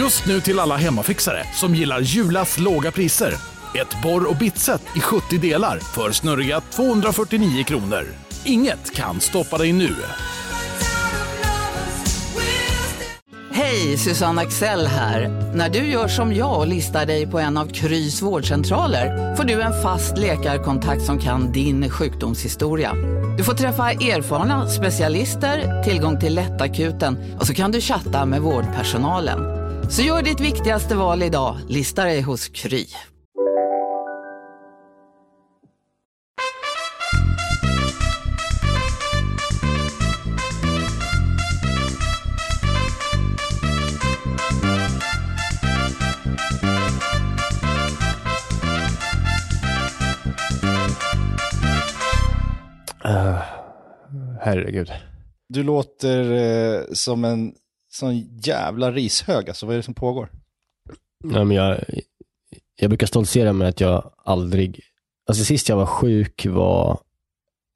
Just nu till alla hemmafixare som gillar Julas låga priser. Ett borr och bitset i 70 delar för snurriga 249 kronor. Inget kan stoppa dig nu. Hej, Susanne Axel här. När du gör som jag och listar dig på en av Krys vårdcentraler får du en fast läkarkontakt som kan din sjukdomshistoria. Du får träffa erfarna specialister, tillgång till lättakuten och så kan du chatta med vårdpersonalen. Så gör ditt viktigaste val idag, lista dig hos Kry. Uh, herregud. Du låter eh, som en sån jävla rishög. Alltså, vad är det som pågår? Ja, men jag, jag brukar stoltsera med att jag aldrig... Alltså sist jag var sjuk var...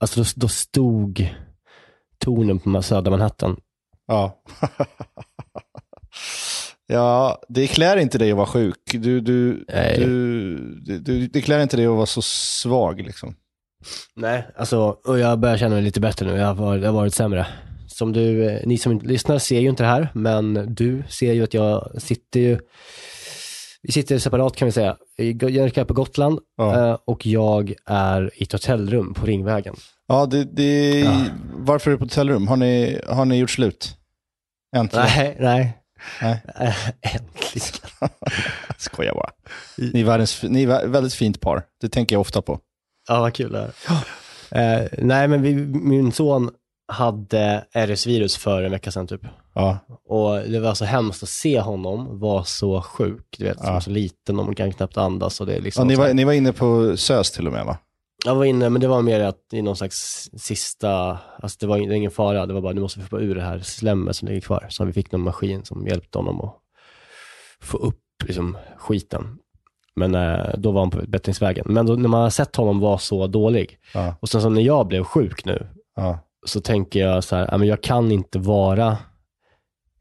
Alltså då, då stod tornen på södra Manhattan. Ja. ja, det klär inte dig att vara sjuk. Du, du, Nej. du, du, det klär inte dig att vara så svag liksom. Nej, alltså, och jag börjar känna mig lite bättre nu. Jag har varit, jag har varit sämre. Som du, eh, ni som inte lyssnar ser ju inte det här, men du ser ju att jag sitter ju, vi sitter separat kan vi säga. Jag är på Gotland Ja. eh, och jag är i ett hotellrum på Ringvägen. Ja, det, det, Ja. Varför är du på hotellrum? Har ni, har ni gjort slut? Äntligen? Nej, nej. Nej. Äntligen. Skojar bara. Ni är, världens, ni är vä- väldigt fint par. Det tänker jag ofta på. Ja, vad kul det är. Eh, nej, men vi, min son hade RS-virus för en vecka sedan typ. Ja. Och det var så hemskt att se honom vara så sjuk, du vet, som Ja. så liten och man kan knappt andas och det är liksom Ja, ni, var, ni var inne på SÖS till och med va? Jag var inne, men det var mer att i någon slags sista, alltså det var det var ingen fara, det var bara nu måste vi få ur det här slemmet som ligger kvar. Så vi fick någon maskin som hjälpte honom att få upp liksom, skiten. Men eh, då var han på bättringsvägen. Men då, när man har sett honom vara så dålig, Ja. och sen så när jag blev sjuk nu, Ja. Så tänker jag så här, jag kan inte vara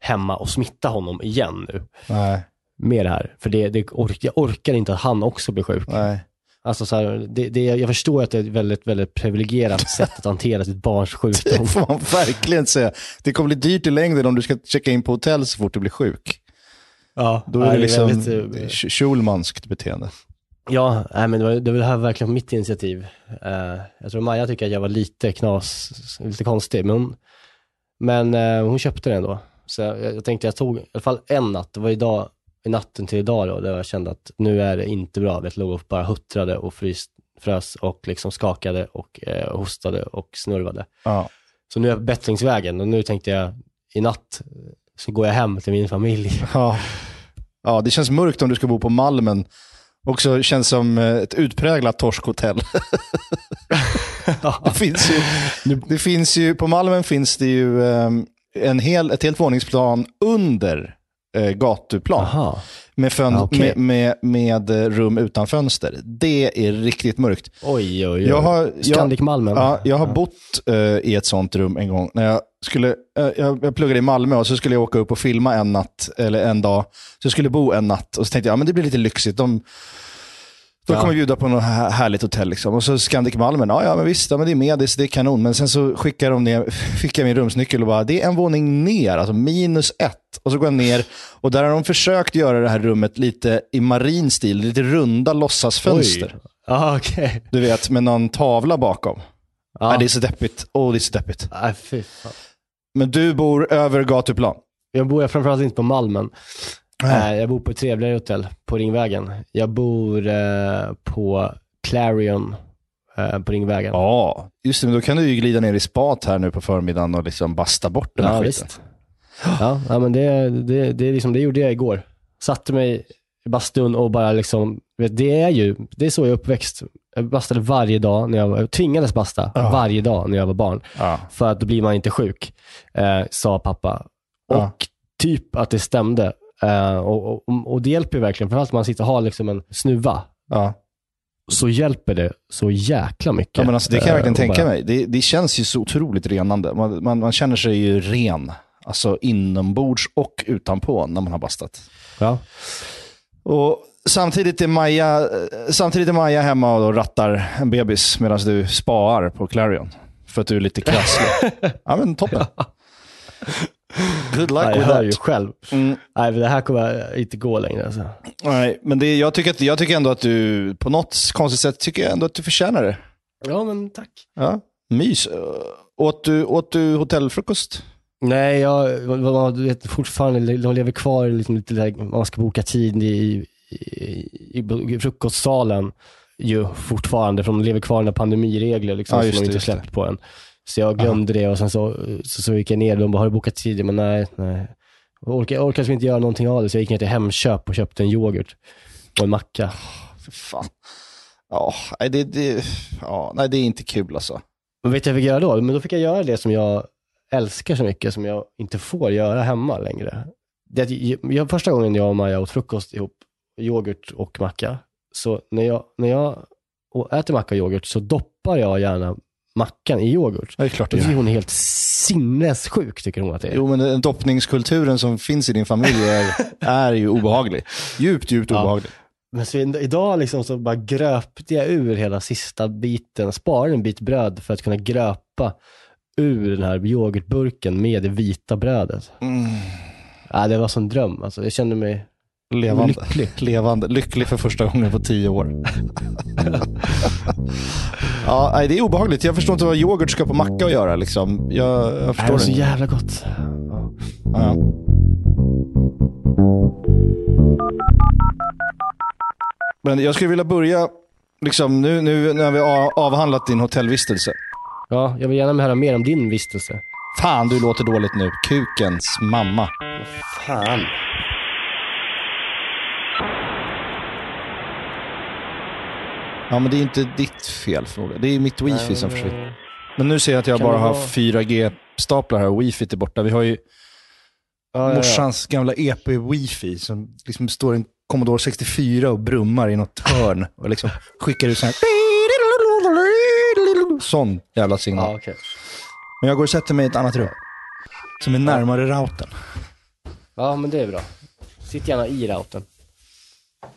hemma och smitta honom igen nu Nej, med det här. För det, det ork, jag orkar inte att han också blir sjuk. nej. Alltså så här, det, det, jag förstår att det är ett väldigt, väldigt privilegierat sätt att hantera sitt barns Det sjukdom. får man verkligen säga. Det kommer bli dyrt i längden om du ska checka in på hotell så fort du blir sjuk. Ja, Då är det liksom väldigt, eh, Sch- Schulmanskt beteende. Ja, nej, men det var, det var det här verkligen mitt initiativ. Eh, jag tror Maja tycker att jag var lite knas, lite konstig, men hon, men, eh, hon köpte den ändå. Så jag, jag tänkte jag tog i alla fall en natt, det var idag, i natten till idag då, där jag kände att nu är det inte bra. Jag låg och bara huttrade och frys, frös och liksom skakade och eh, hostade och snurvade. Ja. Så nu är jag på bättringsvägen och nu tänkte jag i natt så går jag hem till min familj. Ja. ja, det känns mörkt om du ska bo på Malmen. Också känns som eh, ett utpräglat torskhotell. det, finns ju, det finns ju, på Malmen finns det ju eh, en hel, ett helt våningsplan under eh, gatuplan. Aha. Med, fön- okej. med, med, med eh, rum utan fönster. Det är riktigt mörkt. Oj, oj, oj. Jag har, jag, Scandic Malmen. ja, jag har bott eh, i ett sånt rum en gång. När jag, skulle, eh, jag, jag pluggade i Malmö och så skulle jag åka upp och filma en natt, eller en dag. Så jag skulle bo en natt och så tänkte jag, ja, men det blir lite lyxigt. De, de Ja. kommer bjuda på något här- härligt hotell. Liksom. Och så Scandic Malmen, ja, ja men visst, ja, men det är Medis, det är kanon. Men sen så skickar de ner, fick jag min rumsnyckel och bara, det är en våning ner, alltså minus ett. Och så går jag ner och där har de försökt göra det här rummet lite i marin stil, lite runda låtsasfönster. Ja, okej. Du vet, med någon tavla bakom. Ja. Nej, det är så deppigt. Åh, det är så deppigt. Nej, fy fan. Men du bor över gatuplan. Jag bor framförallt inte på Malmen. Nej. Eh, Jag bor på ett trevligare hotell på Ringvägen. Jag bor eh, på Clarion eh, på Ringvägen. Ja, just det. Men då kan du ju glida ner i spat här nu på förmiddagen och liksom basta bort den här Ja, skiten. visst. Ja, ja men det, det, det, liksom, det gjorde jag igår. Satte mig i bastun och bara liksom, vet, det är ju, det är så jag är uppväxt. Jag bastade varje dag när jag var, jag tvingades basta Ja. varje dag när jag var barn. Ja. För att då blir man inte sjuk, eh, sa pappa. Och typ att det stämde. Eh, och, och, och det hjälper ju verkligen, framförallt om man sitter och har liksom en snuva. Så hjälper det så jäkla mycket. ja, men alltså det kan jag Eh, verkligen och tänka bara- mig. Det, det känns ju så otroligt renande. Man, man, man känner sig ju ren Alltså inombords och utanpå när man har bastat. Ja. Och samtidigt är Maja, samtidigt är Maja hemma och då rattar en bebis medan du spaar på Clarion. För att du är lite krasslig. ja men toppen. Good luck Nej, jag hör ju själv. Mm. Nej, det här kommer inte gå längre. Alltså. Nej, men det, jag, tycker att, jag tycker ändå att du, på något konstigt sätt, tycker jag ändå att du förtjänar det. Ja, men tack. Ja, mys. Åt du, åt du hotellfrukost? Nej, jag, vad- du vet, fortfarande, de lever kvar i liksom lite där, man ska boka tid i, i, i, frukostsalen ju fortfarande, för de lever kvar i pandemiregler liksom, Ja, som de inte släppt på än. Så jag glömde det och sen så, så, så gick jag ner och de bara, har du bokat tid? Men nej, nej. Jag orkar, jag orkar liksom inte göra någonting av det, så jag gick ner till Hemköp och köpte en yoghurt och en macka. För fan. Ja, nej, det, det, ja, nej, det är inte kul alltså. Men vet du vad jag fick göra då? Men då fick jag göra det som jag älskar så mycket, som jag inte får göra hemma längre. Det, jag, första gången jag och Maja åt frukost ihop, yoghurt och macka, så när jag, när jag äter macka och yoghurt så doppar jag gärna mackan i yoghurt. Det är klart det gör. hon är helt sinnessjuk, tycker hon att det är. Jo, men den doppningskulturen som finns i din familj är, är ju obehaglig. Djupt, djupt Ja. obehaglig. Men så idag liksom så bara gröpte jag ur hela sista biten, sparade en bit bröd för att kunna gröpa ur den här yoghurtburken med det vita brödet. Mm. Ja, det var som en dröm. Alltså, jag kände mig Levande. lycklig. Levande. Lycklig för första gången på tio år. ja, nej, det är obehagligt. Jag förstår inte vad yoghurt ska på macka att göra. Liksom. Jag, jag Det förstår var så det. jävla gott. Ja. Men jag skulle vilja börja, liksom, nu, nu när vi har avhandlat din hotellvistelse. Ja, jag vill gärna höra mer om din vistelse. Fan, du låter dåligt nu. Kukens mamma. Fan. Ja, men det är inte ditt fel förmodligen. Det är mitt wifi som försvinner. Men nu ser jag att jag bara har vara- 4G-staplar här och wifi är borta. Vi har ju Ja, ja, morsans gamla EP-wifi som liksom står en Commodore 64 och brummar i något hörn och liksom skickar ut sån här... Sån jävla ja. signal. ja okej. Men jag går och sätter mig i ett annat rum. Som är närmare routern. Ja, men det är bra. Sitt gärna i routern.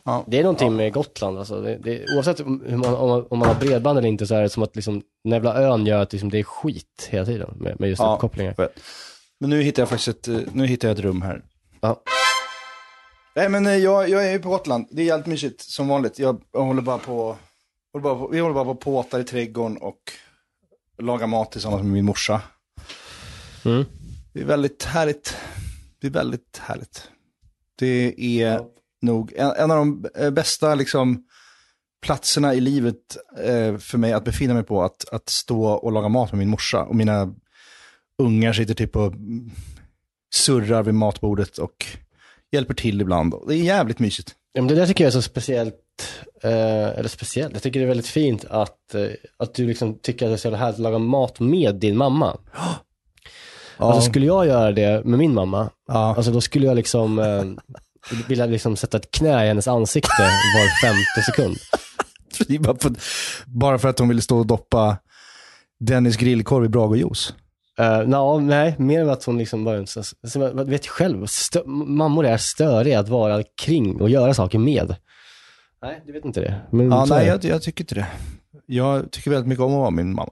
Ja. Det är någonting med Gotland alltså. Det, det, oavsett om, man, om, man, om man har bredband eller inte så är det som att liksom, den jävla ön gör att liksom, det är skit hela tiden med, med just Ja. uppkopplingar. Men nu hittar jag faktiskt ett, eh, nu hittar jag ett rum här. Ja. Nej men eh, jag, jag är ju på Gotland. Det är jävligt mysigt som vanligt. Jag, jag håller bara på, håller bara på, vi håller bara på och påtar i trädgården och lagar mat tillsammans med min morsa. Mm. Det är väldigt härligt. Det är väldigt härligt. Det är nog en, en av de eh, bästa liksom, platserna i livet eh, för mig att befinna mig på. Att, att stå och laga mat med min morsa. Och mina ungar sitter typ och surrar vid matbordet och hjälper till ibland. Det är jävligt mysigt. Ja, men det där tycker jag är så speciellt, eh, eller speciellt, jag tycker det är väldigt fint att, eh, att du liksom tycker att det är så härligt att laga mat med din mamma. Alltså skulle jag göra det med min mamma, ja. alltså då skulle jag liksom eh, vilja liksom sätta ett knä i hennes ansikte var femte sekund. Bara, för, bara för att de ville stå och doppa Dennis grillkorv i Bragojuice. Uh, no, nej, mer än att hon liksom bara, så, så, man vet ju själv, stö, mammor är störiga att vara kring och göra saker med. Nej, du vet inte det. Men Ja, så nej, jag, jag tycker inte det. Jag tycker väldigt mycket om att vara min mamma.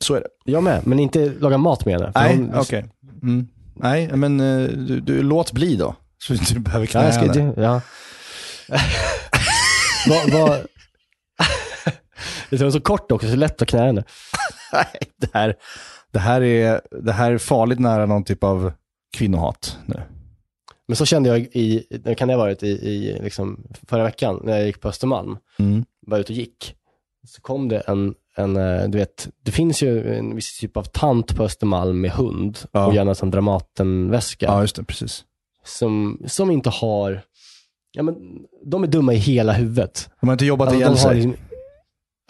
Så är det. Jag med, men inte laga mat med henne. Nej, hon- okej. Mm. Nej, men eh, du, du, låt bli då. Så du inte behöver knä Ja, ska, det, ja. vad, vad... Det är så kort också, så lätt att knä henne. Nej, det här, det, här är, det här är farligt nära någon typ av kvinnohat nu. Men så kände jag i, kan det ha varit, i, i liksom förra veckan när jag gick på Östermalm, Mm. var ute och gick. Så kom det en, en, eh, du vet, det finns ju en viss typ av tant på Östermalm med hund Ja. och gärna en Dramaten-väska. Ja, just det. Precis. Som, som inte har, ja men de är dumma i hela huvudet. De har inte jobbat Alltså, ihjäl sig. liksom-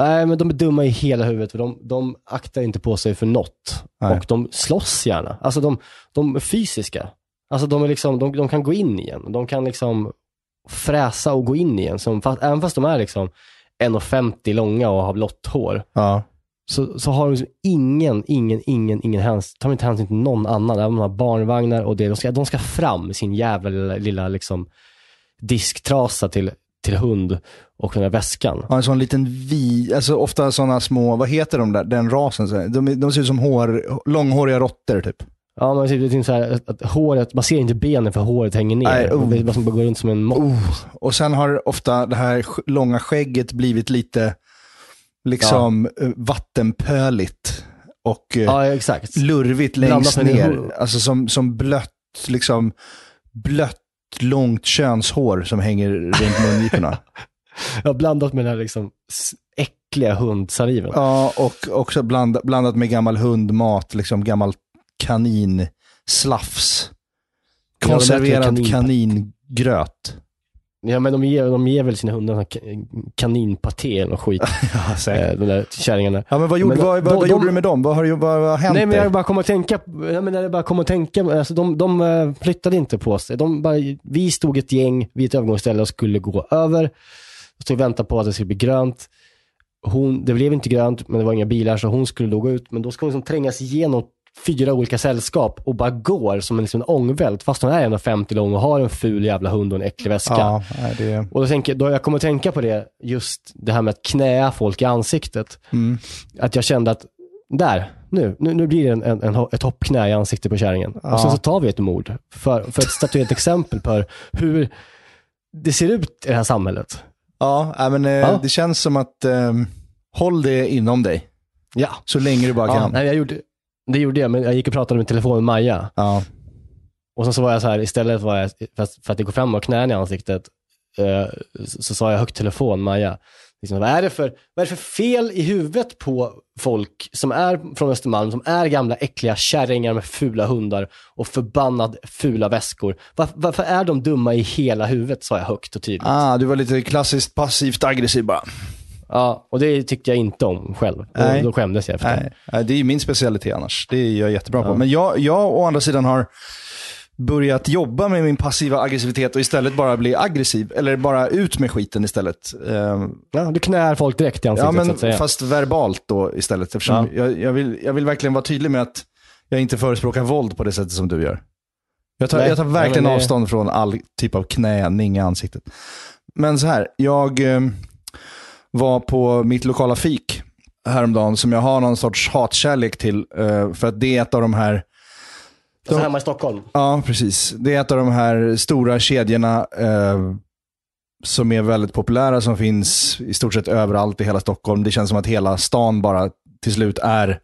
Nej, men de är dumma i hela huvudet för de, de aktar inte på sig för något. Nej. Och de slåss gärna. Alltså de, de är fysiska. Alltså de, är liksom, de, de kan gå in igen. De kan liksom fräsa och gå in igen. Som, fast, även fast de är liksom 1,50 långa och har blått hår. Ja. Så, så har de liksom ingen, ingen, ingen, ingen hänsyn, tar inte hänsyn till någon annan. Även de har barnvagnar och det. De ska, de ska fram med sin jävla lilla, lilla liksom, disktrasa till, till hund och den där väskan. Ja, en sån liten vi, alltså ofta sådana små, vad heter de där, den rasen? De, de ser ut som hår, långhåriga råttor typ. Ja, man ser, det är så här, att, håret, man ser inte benen för håret hänger ner. Nej, oh. Det är bara som att gå runt som en mopp. Oh. Och sen har ofta det här långa skägget blivit lite liksom eh, vattenpöligt och eh, Ja, exakt. lurvigt längst ner. Alltså som, som blött, liksom blött, långt könshår som hänger runt mungiporna. Ja, blandat med den här liksom äckliga hundsaliven. ja, och också bland, blandat med gammal hundmat, liksom gammal kaninslafs. Ja, Konserverad kanin- kaningröt. Ja, men de ger, de ger väl sina hundar kaninpaté eller skit. Ja, säkert. eh, de där kärringarna. Ja, men vad gjorde, Men vad, de- vad, vad de- gjorde du med dem? Vad har, vad, vad har hänt Nej, men jag bara kom att tänka, ja, men jag bara kom att tänka, alltså de, de eh, flyttade inte på sig. De bara, vi stod ett gäng vid ett övergångsställe och skulle gå över. Stod och väntade på att det skulle bli grönt. Hon, det blev inte grönt, men det var inga bilar, så hon skulle då gå ut. Men då ska hon liksom trängas igenom fyra olika sällskap och bara går som en, liksom en ångvält, fast hon är 1,50 lång och har en ful jävla hund och en äcklig väska. Ja, det... Och då, tänker, då jag kommer att tänka på det, just det här med att knäa folk i ansiktet. Mm. Att jag kände att, där, nu, nu, nu blir det en, en, en, ett hoppknä i ansiktet på kärringen. Ja. Och sen så tar vi ett mord. För, för att statuera ett exempel på hur det ser ut i det här samhället. Ja, men eh, Ja. det känns som att eh, håll det inom dig. Ja. Så länge du bara ja kan. nej, jag gjorde, det gjorde jag, men jag gick och pratade med telefon med Maja. Ja. Och sen så var jag så här, istället var jag, för att, det går fram och knän i ansiktet, eh, så, så sa jag högt telefon, Maja. Liksom, vad, är det för, vad är det för fel i huvudet på folk som är från Östermalm, som är gamla äckliga kärringar med fula hundar och förbannad fula väskor? Var, varför är de dumma i hela huvudet, sa jag högt och tydligt. Ah, du var lite klassiskt passivt aggressiv bara. Ja, och det tyckte jag inte om själv. Nej. Då skämdes jag efter. Nej, nej, det är ju min specialitet annars. Det är jag jättebra på. Ja. Men jag, jag å andra sidan har börjat jobba med min passiva aggressivitet och istället bara bli aggressiv. Eller bara ut med skiten istället. Ehm, Ja, du knär folk direkt i ja, ansiktet, så men att säga. fast verbalt då istället. Eftersom jag, jag, vill, jag vill verkligen vara tydlig med att jag inte förespråkar våld på det sättet som du gör. Jag tar, Nej, jag tar verkligen avstånd från all typ av knäning i ansiktet. Men så här, jag eh, var på mitt lokala fik häromdagen som jag har någon sorts hatkärlek till. eh, för att det är ett av de här Alltså hemma i Stockholm. Ja, precis. Det är ett av de här stora kedjorna eh, som är väldigt populära, som finns i stort sett överallt i hela Stockholm. Det känns som att hela stan bara till slut är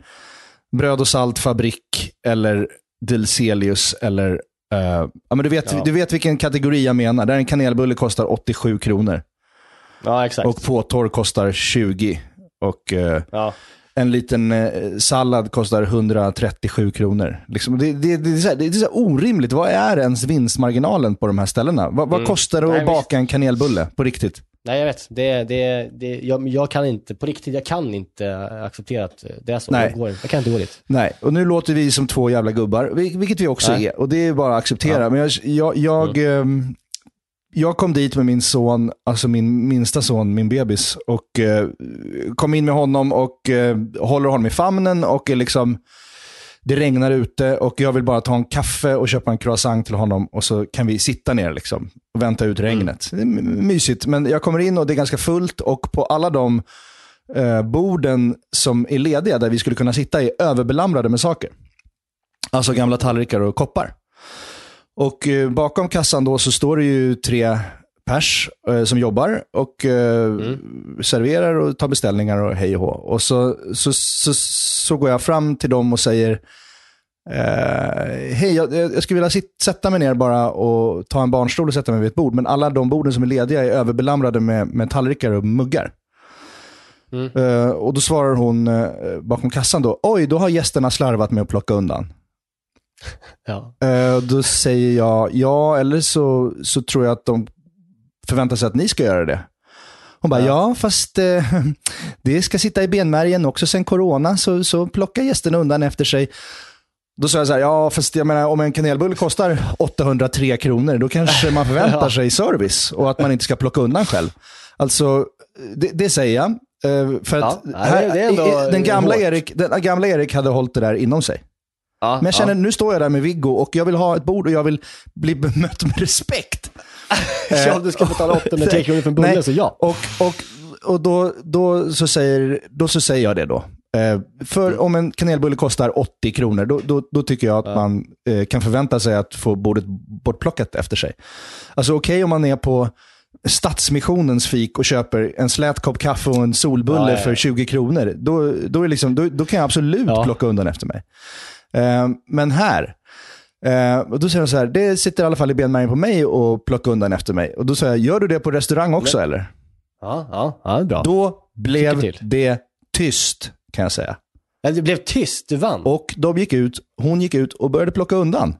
bröd och salt fabrik eller Delselius eller eh, ja, men du, vet, Ja. du vet vilken kategori jag menar. Där en kanelbulle kostar 87 kronor Ja, exakt. och påtår kostar 20. Och eh, ja. en liten eh, sallad kostar 137 kronor. Liksom, det, det, det, är så här, det är så orimligt. Vad är ens vinstmarginalen på de här ställena? Vad, vad Mm. kostar det att Nej, baka en kanelbulle på riktigt? Nej, jag vet. Det, det, det, jag, jag kan inte, på riktigt, jag kan inte acceptera att det är så. Nej. Jag, går, jag kan inte gå dit. Nej, och nu låter vi som två jävla gubbar, vil- vilket vi också Nej. är. Och det är bara att acceptera. Men jag, jag, jag, ehm, jag kom dit med min son, alltså min minsta son, min bebis, och eh, kom in med honom och eh, håller honom i famnen och är liksom, det regnar ute och jag vill bara ta en kaffe och köpa en croissant till honom och så kan vi sitta ner liksom och vänta ut regnet. Det är m- mysigt, men jag kommer in och det är ganska fullt och på alla de eh, borden som är lediga där vi skulle kunna sitta är överbelamrade med saker. Alltså gamla tallrikar och koppar. Och eh, bakom kassan då så står det ju tre pers eh, som jobbar och eh, serverar och tar beställningar och hej och hå. Och så, så, så, så går jag fram till dem och säger eh, Hej, jag, jag skulle vilja sit, sätta mig ner bara och ta en barnstol och sätta mig vid ett bord. Men alla de borden som är lediga är överbelamrade med, med tallrikar och muggar. Eh, och då svarar hon eh, bakom kassan då, oj, då har gästerna slarvat med att plocka undan. Ja. Eh, då säger jag, ja, eller så, så tror jag att de förväntar sig att ni ska göra det. Hon bara, ja, fast eh, det ska sitta i benmärgen också sen corona, så, så plockar gästerna undan efter sig. Då sa jag så här, ja, fast jag menar, om en kanelbulle kostar 803 kronor, då kanske man förväntar sig service och att man inte ska plocka undan själv. Alltså, det, det säger jag. Eh, för Ja, att nej, här, den, gamla. Erik, den gamla Erik hade hållit det där inom sig. Ja, Men jag känner, ja. nu står jag där med Viggo och jag vill ha ett bord och jag vill bli bemött med respekt. ja, du ska betala 803 kronor för en bulle, så ja. Och, och, och då, då, så säger, då så säger jag det då. Eh, för Mm. om en kanelbulle kostar 80 kronor, då, då, då tycker jag att man eh, kan förvänta sig att få bordet bortplockat efter sig. Alltså okej om man är på Stadsmissionens fik och köper en slät kopp kaffe och en solbulle Ja, ja, ja. för 20 kronor, då, då, är liksom, då, då kan jag absolut Ja. plocka undan efter mig. Eh, men här, eh, och då säger de så här, det sitter i alla fall i benmärgen på mig att plocka undan efter mig. Och då säger jag, gör du det på restaurang också eller? Ja, ja, ja bra. Då blev det tyst, kan jag säga. Ja, Det blev tyst, du vann. Och de gick ut, hon gick ut och började plocka undan.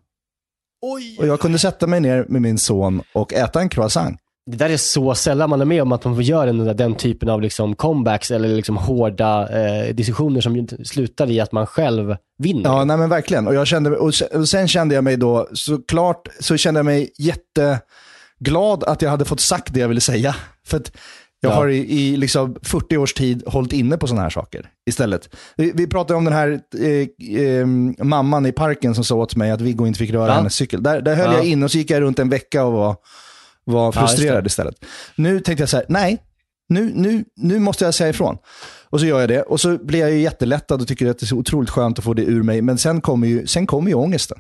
Oj. Och jag kunde sätta mig ner med min son och äta en croissant. Det där är så sällan man är med om att man gör den, den typen av liksom comebacks eller liksom hårda eh, diskussioner som slutar i att man själv vinner. Ja, nej men verkligen. Och, jag kände, och sen- och sen kände jag mig då, såklart, så kände jag mig jätteglad att jag hade fått sagt det jag ville säga. För att jag Ja. har i, i liksom 40 års tid hållit inne på sådana här saker istället. Vi, vi pratade om den här eh, eh, mamman i parken som sa åt mig att Viggo inte fick röra Ja. hennes cykel. Där, där höll Ja. jag inne och så gick jag runt en vecka och var, var frustrerad det. istället. Nu tänkte jag så här, nej, nu, nu, nu måste jag säga ifrån. Och så gör jag det. Och så blir jag ju jättelättad och tycker att det är så otroligt skönt att få det ur mig. Men sen kommer ju, sen kommer ju ångesten.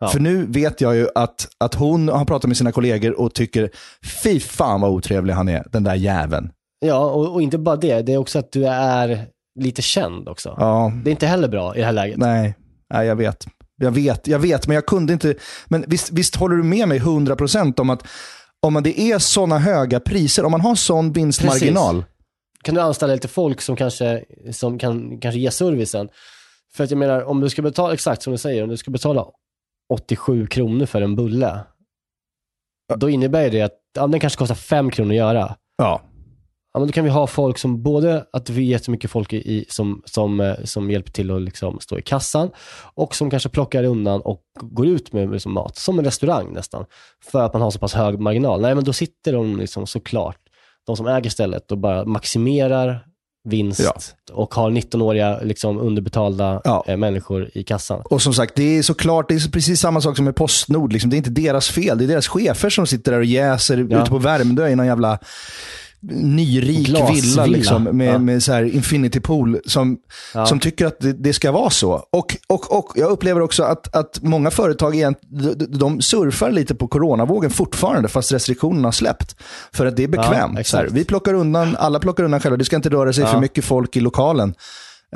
Ja. För nu vet jag ju att, att hon har pratat med sina kollegor och tycker, fy fan vad otrevlig han är, den där jäveln. Ja, och, och inte bara det. Det är också att du är lite känd också. Ja, Det är inte heller bra i det här läget. nej, nej jag vet. Jag vet, jag vet, men jag kunde inte. Men visst, visst håller du med mig 100% om att om det är sådana höga priser, om man har sån vinstmarginal. Kan du anställa lite folk som kanske, som kan kanske ge servicen? För att jag menar, om du ska betala, exakt som du säger, om du ska betala 87 kronor för en bulle, då innebär det att ja, den kanske kostar 5 kronor att göra. Ja, Ja, men då kan vi ha folk som både, att vi ger så mycket folk i, i, som, som, eh, som hjälper till att liksom stå i kassan och som kanske plockar undan och går ut med liksom mat, som en restaurang nästan, för att man har så pass hög marginal. Nej, men då sitter de liksom såklart, de som äger stället och bara maximerar vinst Ja. och har 19-åriga liksom underbetalda Ja. eh, människor i kassan. Och som sagt, det är såklart det är precis samma sak som med Postnord. Liksom. Det är inte deras fel. Det är deras chefer som sitter där och jäser Ja. ute på Värmdö i någon jävla nyrik Glasvilla. villa liksom, med, Ja. med så här infinity pool som, Ja. som tycker att det, det ska vara så. Och, och, och jag upplever också att, att många företag egent, de, de surfar lite på coronavågen fortfarande fast restriktionerna har släppt. För att det är bekvämt. här, vi plockar undan, alla plockar undan själva. Det ska inte röra sig Ja. för mycket folk i lokalen.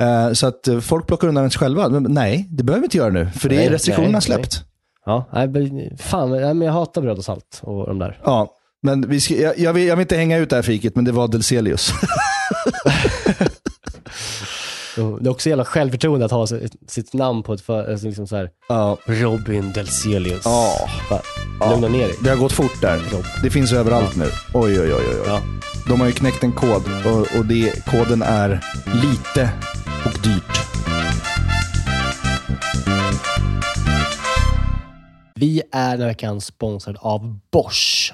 Eh, så att eh, folk plockar undan sig själva. Men nej, det behöver vi inte göra nu. För det Nej, är restriktionerna nej, släppt. Ja, nej, fan, nej, men jag hatar bröd och salt och de där. Ja, men vi ska, jag, jag, vill, jag vill inte hänga ut det här fiket, men det var Delselius. Det är också jävla självförtroende att ha sitt, namn på ett för, alltså liksom så här, ja. Robin Delselius. Ja. Bara, Lugna ner dig. Det har gått fort där. Rob. Det finns överallt nu. Oj, oj, oj. oj. oj. Ja. De har ju knäckt en kod och, och det, koden är lite och dyrt. Vi är den här veckan sponsrade av Bosch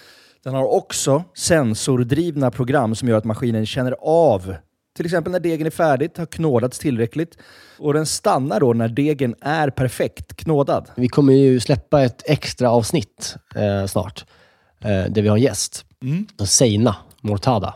Den har också sensordrivna program som gör att maskinen känner av till exempel när degen är färdigt, har knådats tillräckligt. Och den stannar då när degen är perfekt knådad. Vi kommer ju släppa ett extra avsnitt eh, snart, eh, där vi har en gäst. Mm. Seina Mortada.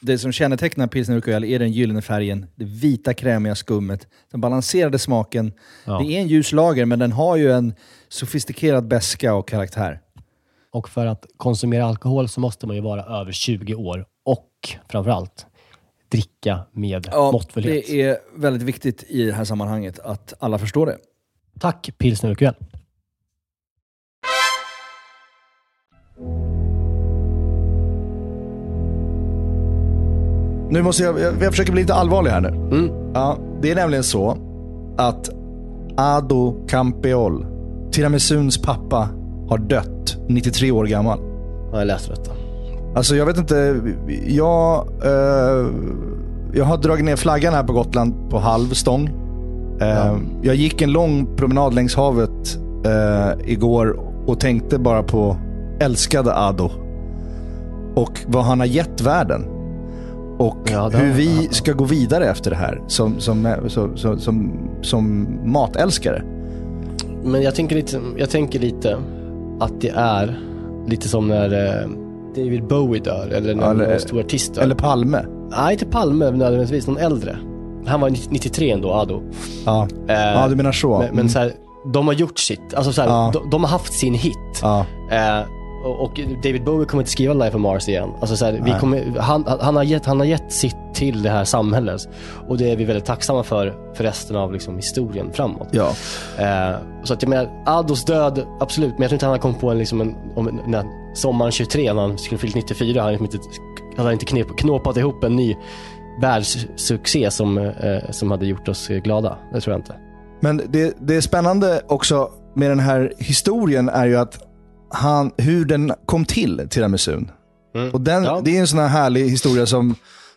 Det som kännetecknar pilsner urquell är den gyllene färgen, det vita krämiga skummet, den balanserade smaken. Ja. Det är en ljus lager, men den har ju en sofistikerad beska och karaktär. Och för att konsumera alkohol så måste man ju vara över 20 år och framförallt dricka med måttfullhet. det är väldigt viktigt i det här sammanhanget att alla förstår det. Tack Pilsner Urquell. Nu måste jag, jag, jag försöker bli lite allvarlig här nu. Mm. Ja, det är nämligen så att Ado Campeol, tiramisuns pappa, har dött 93 år gammal. Ja, jag läste detta. Alltså jag vet inte, jag, eh, jag har dragit ner flaggan här på Gotland på halv stång. Eh, Jag gick en lång promenad längs havet eh, igår och tänkte bara på älskade Ado. Och vad han har gett världen. Och Ja, hur vi ska gå vidare efter det här som, som, som, som, som, som matälskare. Men jag tänker lite, jag tänker lite att det är lite som när eh, David Bowie dör eller när Ja, eller- någon stor artist dör. Eller Palme. Nej, inte Palme nödvändigtvis, någon äldre. Han var 93 ändå, Ado. Ja, Eh, ja du menar så. Men, men så här, de har gjort sitt. Alltså så här, Ja. de, de har haft sin hit. Ja. Eh, och, David Bowie kommer inte skriva Life on Mars igen. Alltså så här, vi kommer, han, han, har gett, han har gett sitt till det här samhället. Och det är vi väldigt tacksamma för, för resten av liksom, historien framåt. ja. Eh, så att jag menar, Ados död, absolut. Men jag tror inte han har kommit på en, liksom en, om en, när, sommaren 23 när han skulle fyllt 94. Han hade inte, han hade inte knep, knåpat ihop en ny världssuccé som, eh, som hade gjort oss glada. Det tror jag inte. Men det, det är spännande också med den här historien är ju att han, hur den kom till, tiramisun. Mm. Och den, Ja. Det är en sån här härlig historia som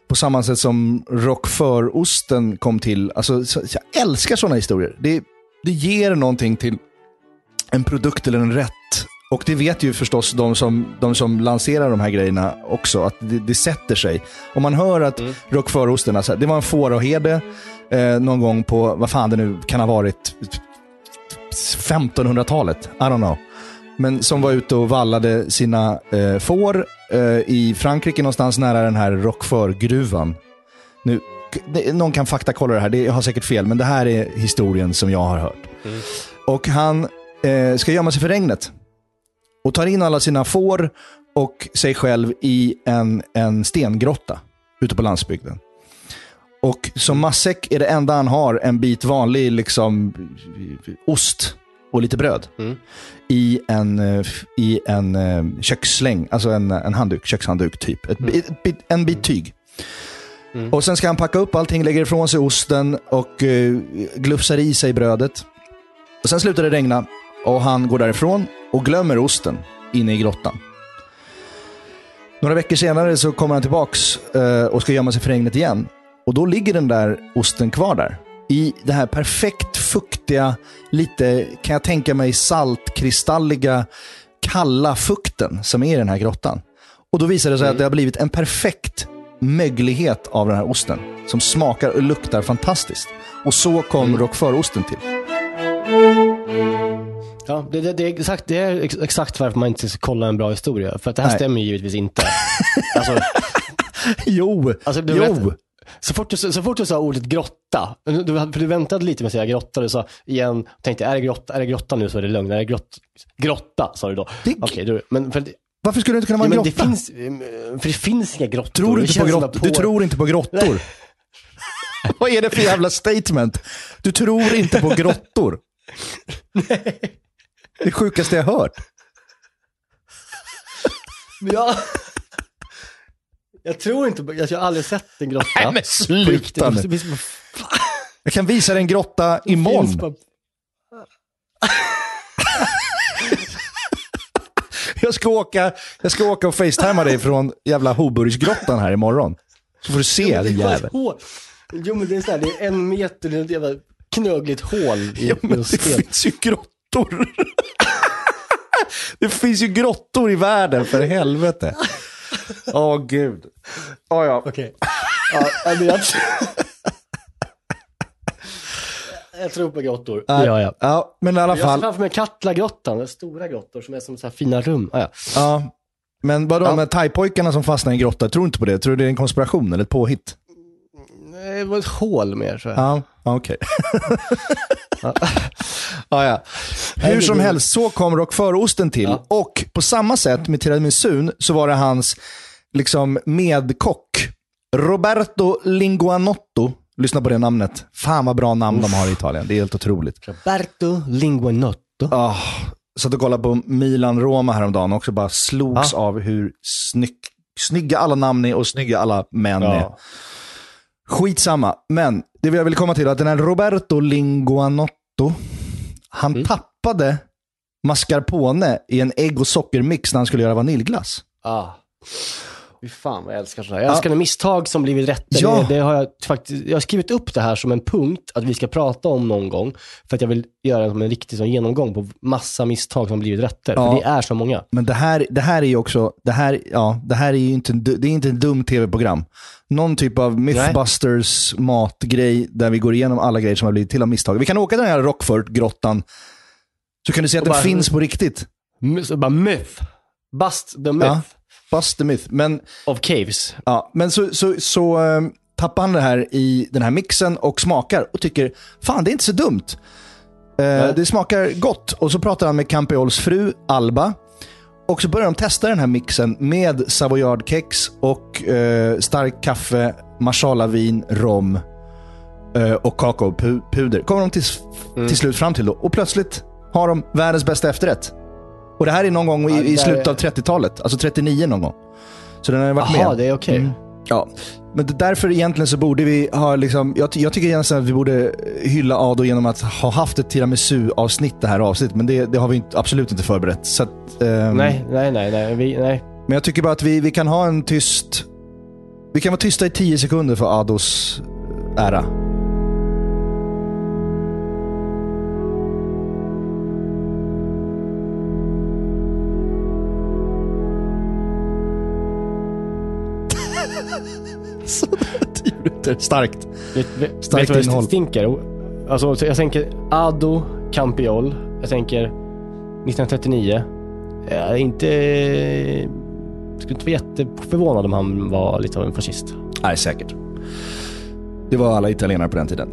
på samma sätt som roquefort-osten kom till. Alltså, så, jag älskar sådana historier. Det, det ger någonting till en produkt eller en rätt. Och det vet ju förstås de som, de som lanserar de här grejerna också, att det, det sätter sig. Om man hör att Mm. roquefort-osten, alltså, det var en fåraherde eh, någon gång på, vad fan det nu kan ha varit, 1500-talet. I don't know. Men som var ute och vallade sina eh, får eh, i Frankrike någonstans nära den här Roquefort-gruvan. Nu, det, någon kan faktakolla det här, det, jag har säkert fel, men det här är historien som jag har hört. Och han eh, ska gömma sig för regnet. Och tar in alla sina får och sig själv i en, en stengrotta ute på landsbygden. Och som matsäck är det enda han har en bit vanlig liksom, ost och lite bröd. Mm. I en, eh, i en eh, kökssläng, alltså en, en handduk, kökshandduk typ. Ett, bi- ett, bit- en bit tyg. Mm. Och sen ska han packa upp allting, lägger ifrån sig osten och uh, glufsar i sig brödet. Och sen slutar det regna och han går därifrån och glömmer osten inne i grottan. Några veckor senare så kommer han tillbaks eh, och ska gömma sig för regnet igen. Och då ligger den där osten kvar där. I det här perfekt fuktiga, lite, kan jag tänka mig, saltkristalliga, kalla fukten som är i den här grottan. Och då visar det sig att det har blivit en perfekt möglighet av den här osten. Som smakar och luktar fantastiskt. Och så kom roquefort-osten till. Ja, det, det, det, är exakt, det är ex- exakt varför man inte ska kolla en bra historia. För att det här Nej. stämmer givetvis inte. Alltså, Jo, alltså, jo. vet, så, fort du, så fort du sa ordet grotta, du, för du väntade lite med att säga grotta, du sa igen, tänkte är det grotta, är det grotta nu så är det lugn. Är det grott, grotta sa du då. Det- Okej, du, men, för, Varför skulle det inte kunna ja, vara en men det grotta? finns, för det finns inga grottor. Tror du inte på grottor? att Du tror inte på grottor? Vad är det för jävla statement? Du tror inte på grottor? Det sjukaste jag hört. Ja. Jag tror inte på, jag har aldrig sett en grotta. Nej, men sluta På nu. Jag kan visa dig en grotta imorgon. bara- Jag ska åka, jag ska åka och facetimea dig från jävla Hoburgsgrottan här imorgon. Så får du se din bara ett jävel. Jo men det är så här, det är en meter, det är ett jävla knögligt hål i, i men en det sten. finns ju grottor. Det finns ju grottor i världen, för helvete. Åh gud. Oh, ja. Okej. Ja, nej, men jag, jag tror på grottor. Gör jag. Ja, men i alla Jag ser fall. framför mig Katlagrottan, den stora grottor som är som så här fina rum. Ah, ja. Ja. Men vadå Ja. med thai-pojkarna som fastnar i en grotta? Tror du inte på det? Tror du det är en konspiration eller ett påhitt? Nej, Det var ett hål mer tror jag. Ja, ja, okej. ja, ja. Hur som helst, så kom roquefort-osten till. Ja. Och på samma sätt med tiramisun så var det hans liksom, medkock, Roberto Linguanotto. Lyssna på det namnet. Fan vad bra namn de har i Italien. Det är helt otroligt. Roberto Linguanotto. Oh, satt och kollade på Milan-Roma häromdagen och också bara slogs Ja. av hur snygg, snygga alla namn är och snygga alla män är. Ja. Skitsamma, men det jag vill komma till är att den här Roberto Linguanotto, han Mm. tappade mascarpone i en ägg och sockermix när han skulle göra vaniljglass. Ah. Fy fan vad jag älskar sådär. Jag älskar när misstag som blivit rätter. Ja. Det, det har jag faktiskt, jag har skrivit upp det här som en punkt att vi ska prata om någon gång. För att jag vill göra en, riktig sån genomgång på massa misstag som blivit rätter. Ja. För det är så många. Men det här, det här är ju också, det här, ja, det här är ju inte, det är inte ett dumt tv-program. Någon typ av Mythbusters matgrej där vi går igenom alla grejer som har blivit till av misstag. Vi kan åka till den här Rockford-grottan Så kan du se att den bara- finns på riktigt. Så bara myth. Bust the myth Ja. Bust the myth. Men, of caves. ja, men så, så, så eh, tappar han det här i den här mixen och smakar och tycker, fan det är inte så dumt. Eh, det smakar gott. Och så pratar han med Campeols fru Alba. Och så börjar de testa den här mixen med savoyardkex och eh, starkt kaffe, masala-vin, rom eh, och kakaopuder. Kommer de till, till slut fram till då. Och plötsligt har de världens bästa efterrätt. Och det här är någon gång i, i slutet av 30-talet. Alltså 39 någon gång. Så den har varit Jaha, med. det är okej. Mm. Ja, men därför egentligen så borde vi ha, liksom, jag, jag tycker egentligen att vi borde hylla Ado genom att ha haft ett tiramisu-avsnitt det här avsnittet, men det, det har vi inte, absolut inte förberett. Så att, ehm, Nej, nej, nej, nej. Vi, nej. Men jag tycker bara att vi, vi kan ha en tyst... Vi kan vara tysta i 10 sekunder för Ados ära. Så 10 minuter. Starkt. Vet, vet, Starkt vet innehåll. det stinker? Alltså, så jag tänker Ado, Campiol. Jag tänker 1939. Jag är inte... skulle inte vara jätteförvånad om han var lite av en fascist. Nej, säkert. Det var alla italienare på den tiden.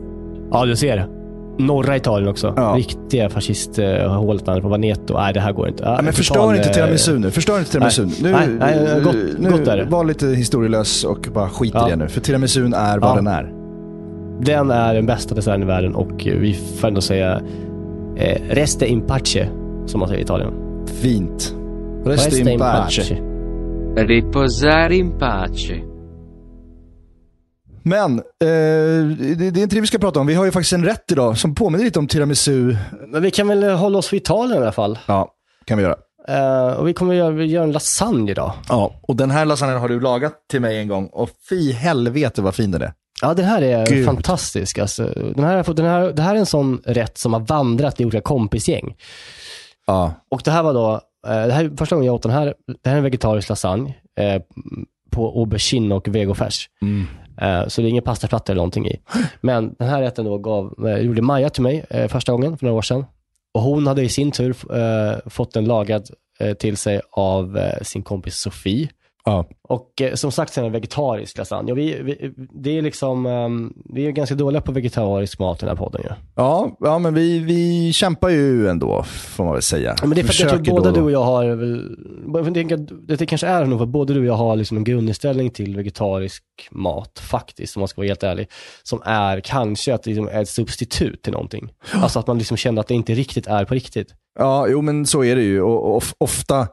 Ja, du ser. Norra Italien också. Ja. Riktiga fascisthålet på Veneto. Nej, det här går inte. Ja, men Total, förstör inte eh, tiramisu nu. Förstör inte tiramisu. Nej. Nu, Nej, nej, gott- nu gott är det. var lite historielös och bara skit i Ja. det nu. För tiramisun är vad Ja. den är. Den är den bästa desserten i världen och vi får ändå säga eh, reste in pace, som man säger i Italien. Fint. Resta in pace. Riposare in pace. Men, eh, det, det är inte det vi ska prata om. Vi har ju faktiskt en rätt idag som påminner lite om tiramisu. Men vi kan väl hålla oss vid Italien i alla fall. Ja, kan vi göra. Eh, och vi kommer göra, vi gör en lasagne idag. Ja, och den här lasagnen har du lagat till mig en gång. Och fy helvete vad fin den är. Ja, den här är Gud. fantastisk. Alltså, den här, den här, det här är en sån rätt som har vandrat i olika kompisgäng. Ja. Och det här var då, eh, det här är första gången jag åt den här, det här är en vegetarisk lasagne eh, på aubergine och vegofärs. Eh, Eh, så det är ingen pastaplatta eller någonting i. Men den här rätten då gav, eh, gjorde Maja till mig eh, första gången för några år sedan. Och hon hade i sin tur fått den lagad till sig av sin kompis Sofie. Ja. Och eh, som sagt så är den vegetarisk lasagne. Och vi, vi, det är liksom, ehm, vi är ganska dåliga på vegetarisk mat i den här podden ju. Ja, ja men vi, vi kämpar ju ändå, får man väl säga. Ja, men det är för att jag tror båda då du och jag har, väl, det kanske är nog för både du och jag har liksom en grundinställning till vegetarisk mat, faktiskt, om man ska vara helt ärlig, som är kanske att det liksom är ett substitut till någonting. Alltså att man liksom känner att det inte riktigt är på riktigt. Ja, jo men så är det ju. Och, och of- ofta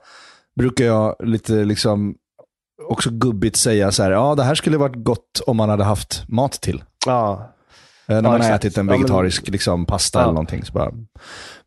brukar jag lite liksom också gubbigt säga så här, ja det här skulle varit gott om man hade haft mat till. Ja. Eh, när Ja, man har exakt. ätit en Ja, men- vegetarisk liksom, pasta Ja. eller någonting. Så bara.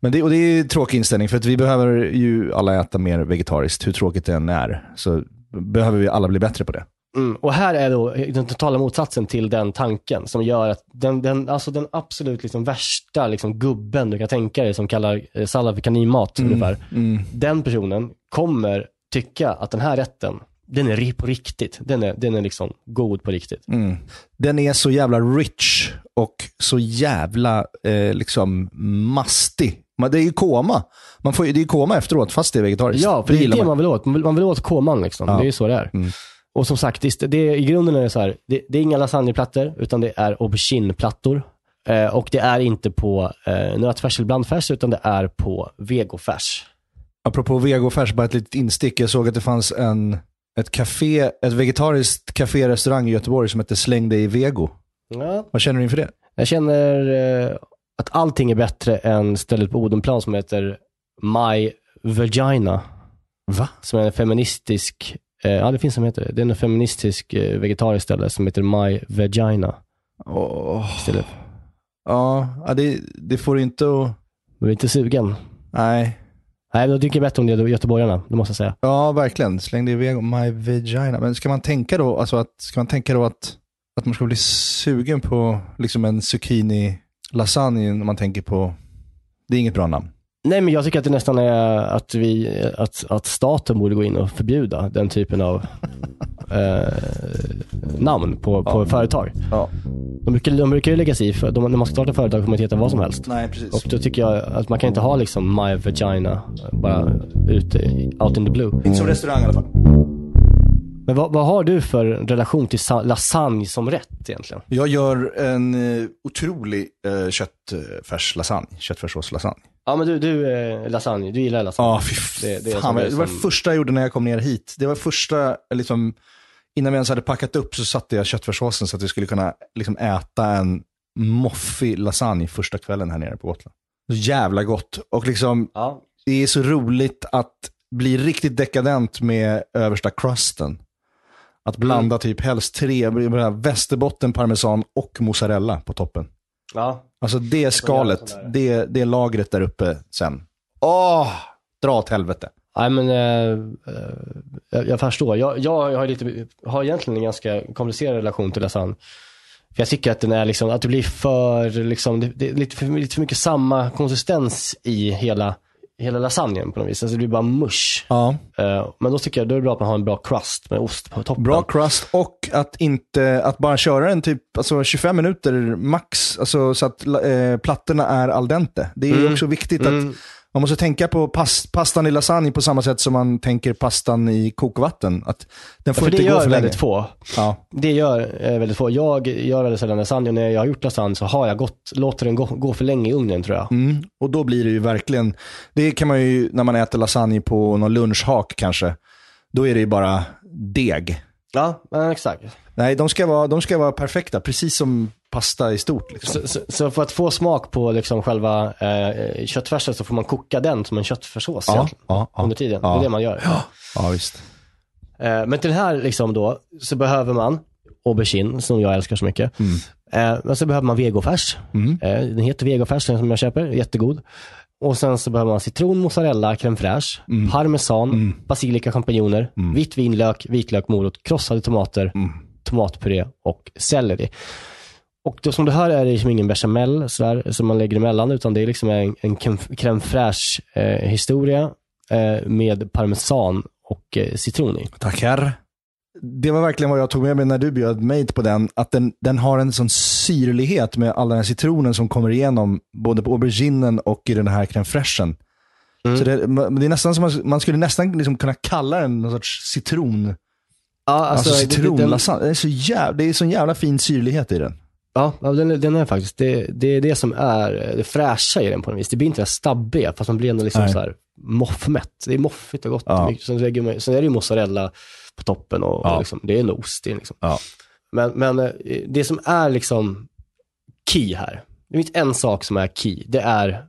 Men det, och det är en tråkig inställning för att vi behöver ju alla äta mer vegetariskt, hur tråkigt det än är. Så behöver vi alla bli bättre på det. Mm. Och här är då den totala motsatsen till den tanken som gör att den, den, alltså den absolut liksom värsta liksom gubben du kan tänka dig som kallar eh, sallad för kaninmat ungefär. Mm. Den personen kommer tycka att den här rätten, den är på riktigt. Den är, den är liksom god på riktigt. Mm. Den är så jävla rich och så jävla eh, liksom mastig. Men det är ju koma. Man får, det är ju koma efteråt fast det är vegetariskt. Ja, för det är gillar det man vill åt. Man vill, man vill åt koman liksom. Ja. Det är ju så det är. Mm. Och som sagt, det, det, i grunden är det så här, det, det är inga lasagneplattor, utan det är aubergineplattor. Eh, och det är inte på eh, nötfärs eller blandfärs, utan det är på vegofärs. Apropå vegofärs, bara ett litet instick. Jag såg att det fanns en, ett café, ett vegetariskt café-restaurang i Göteborg som heter Släng dig i vego. Ja. Vad känner du inför det? Jag känner eh, att allting är bättre än stället på Odenplan som heter My Vagina. Va? Som är en feministisk, eh, ja det finns som heter det. Det är en feministisk eh, vegetarisk ställe som heter My Vagina. Istället. Ja, ja, det, det får inte att... Men är inte sugen. Nej. Nej, då tycker jag bättre om det göteborgarna, det måste jag säga. Ja, verkligen. Släng dig i vego, my vagina. Men ska man tänka då, alltså att, ska man tänka då att, att man ska bli sugen på liksom en zucchini lasagne när man tänker på... Det är inget bra namn. Nej, men jag tycker att det nästan är att, vi, att, att staten borde gå in och förbjuda den typen av eh, namn på, på företag. Ja. De brukar, de brukar ju lägga sig i, för de, när man startar företag får man inte heta vad som helst. Nej, precis. Och då tycker jag att man kan inte ha liksom my vagina bara ute, out in the blue. Inte som restaurang i alla fall. Men vad, vad har du för relation till sa- lasagne som rätt egentligen? Jag gör en eh, otrolig eh, köttfärslasagne, köttfärssåslasagne. Ja men du, du eh, lasagne, du gillar lasagne. Ja, fy Det- det är fan. som- det var det första jag gjorde när jag kom ner hit. Det var första, liksom, innan vi ens hade packat upp så satte jag köttfärssåsen så att vi skulle kunna liksom, äta en moffig lasagne första kvällen här nere på Gotland. Så jävla gott. Och liksom, Ja. det är så roligt att bli riktigt dekadent med översta crusten. Att blanda Mm. typ helst tre, västerbotten, parmesan och mozzarella på toppen. ja. Alltså det skalet, det, det lagret där uppe sen. Åh, dra åt helvete. Nej men, eh, eh, jag, jag förstår. Jag, jag, jag har, lite, har egentligen en ganska komplicerad relation till lasagne. För jag tycker att den är liksom, att det blir för, liksom, det, det är lite för, lite för mycket samma konsistens i hela, hela lasagnen på något vis. Alltså det blir bara mush. Ja. Eh, men då tycker jag då är det bra att man har en bra crust med ost på toppen. Bra crust och att inte, att bara köra den typ alltså 25 minuter max, alltså så att eh, plattorna är al dente. Det är Mm. också viktigt Mm. Man måste tänka på pas, pastan i lasagne på samma sätt som man tänker pastan i kokvatten. Att den får För det inte gå gör för länge. väldigt få. Ja. Det gör eh, väldigt få. Jag gör väldigt sällan lasagne. När jag har gjort lasagne så har jag gått, låter den gå, gå för länge i ugnen tror jag. Mm. Och då blir det ju verkligen, det kan man ju när man äter lasagne på någon lunchhak kanske, då är det ju bara deg. Ja, exakt. Nej, de ska vara, de ska vara perfekta, precis som pasta i stort. Liksom. Så, så, så för att få smak på liksom själva eh, köttfärsen så får man koka den som en köttfärssås Ja, ja, ja. under tiden. Ja. Det är det man gör. Ja, visst. Eh, men till den här liksom då, så behöver man aubergine, som jag älskar så mycket. Eh, men så behöver man vegofärs. Mm. Eh, den heter vegofärs, den som jag köper, jättegod. Och sen så behöver man citron, mozzarella, crème fraîche, Mm. parmesan, basilika, champinjoner, vitt vinlök, vitlök, morot, krossade tomater, Mm. tomatpuré och selleri. Och då, som du hör är det liksom ingen bechamel sådär, som man lägger emellan, utan det är liksom en, en crème fraîche eh, historia eh, med parmesan och eh, citron i. Tackar. Det var verkligen vad jag tog med mig när du bjöd mig på den. Att den, den har en sån syrlighet med all den här citronen som kommer igenom både på auberginen och i den här crème fraîchen. Mm. Så det, det är nästan som man, skulle nästan liksom kunna kalla den någon sorts citron. Ja, Alltså, det- det- citronlasagne. Det är så jävla, det är sån jävla fin syrlighet i den. Ja, den, är- den är faktiskt, det, det är det som är det fräscha i den på något vis. Det blir inte det stabbiga, fast man blir ändå liksom Nej. så här moffmätt. Det är moffigt och gott. Ja. Sen, sen är det ju mozzarella på toppen och, Ja. och liksom, det är en ost. Det är liksom. Ja. Men, men eh, det som är liksom key här, det finns en sak som är key. Det är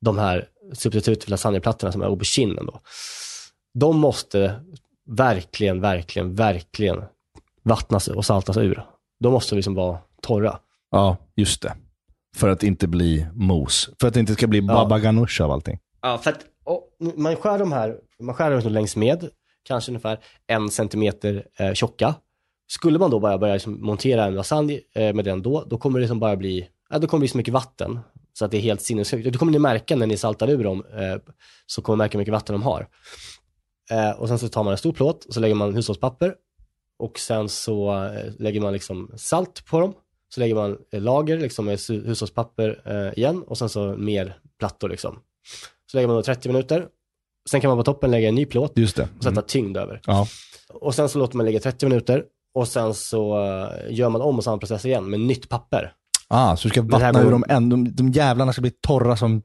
de här substitut för lasagneplattorna som är auberginen då. De måste verkligen, verkligen, verkligen vattnas och saltas ur. De måste liksom vara torra. Ja, just det. För att inte bli mos. För att det inte ska bli baba ganoush av allting. Ja, för att och, man skär de här, man skär dem längs med, kanske ungefär en centimeter eh, tjocka. Skulle man då bara börja liksom montera en lasagne eh, med den då, då kommer det liksom bara bli, ja, då kommer det bli så mycket vatten. Så att det är helt sinnessjukt. Det kommer ni märka när ni saltar ur dem, eh, så kommer ni märka hur mycket vatten de har. Eh, och sen så tar man en stor plåt och så lägger man hushållspapper och sen så eh, lägger man liksom salt på dem. Så lägger man eh, lager liksom med hushållspapper eh, igen och sen så mer plattor liksom. Så lägger man då 30 minuter. Sen kan man på toppen lägga en ny plåt Just det. och sätta tyngd över. Ja. Och sen så låter man ligga 30 minuter och sen så eh, gör man om och samma process igen med nytt papper. Ah, så du ska vattna går- ur dem än. De, de jävlarna ska bli torra som,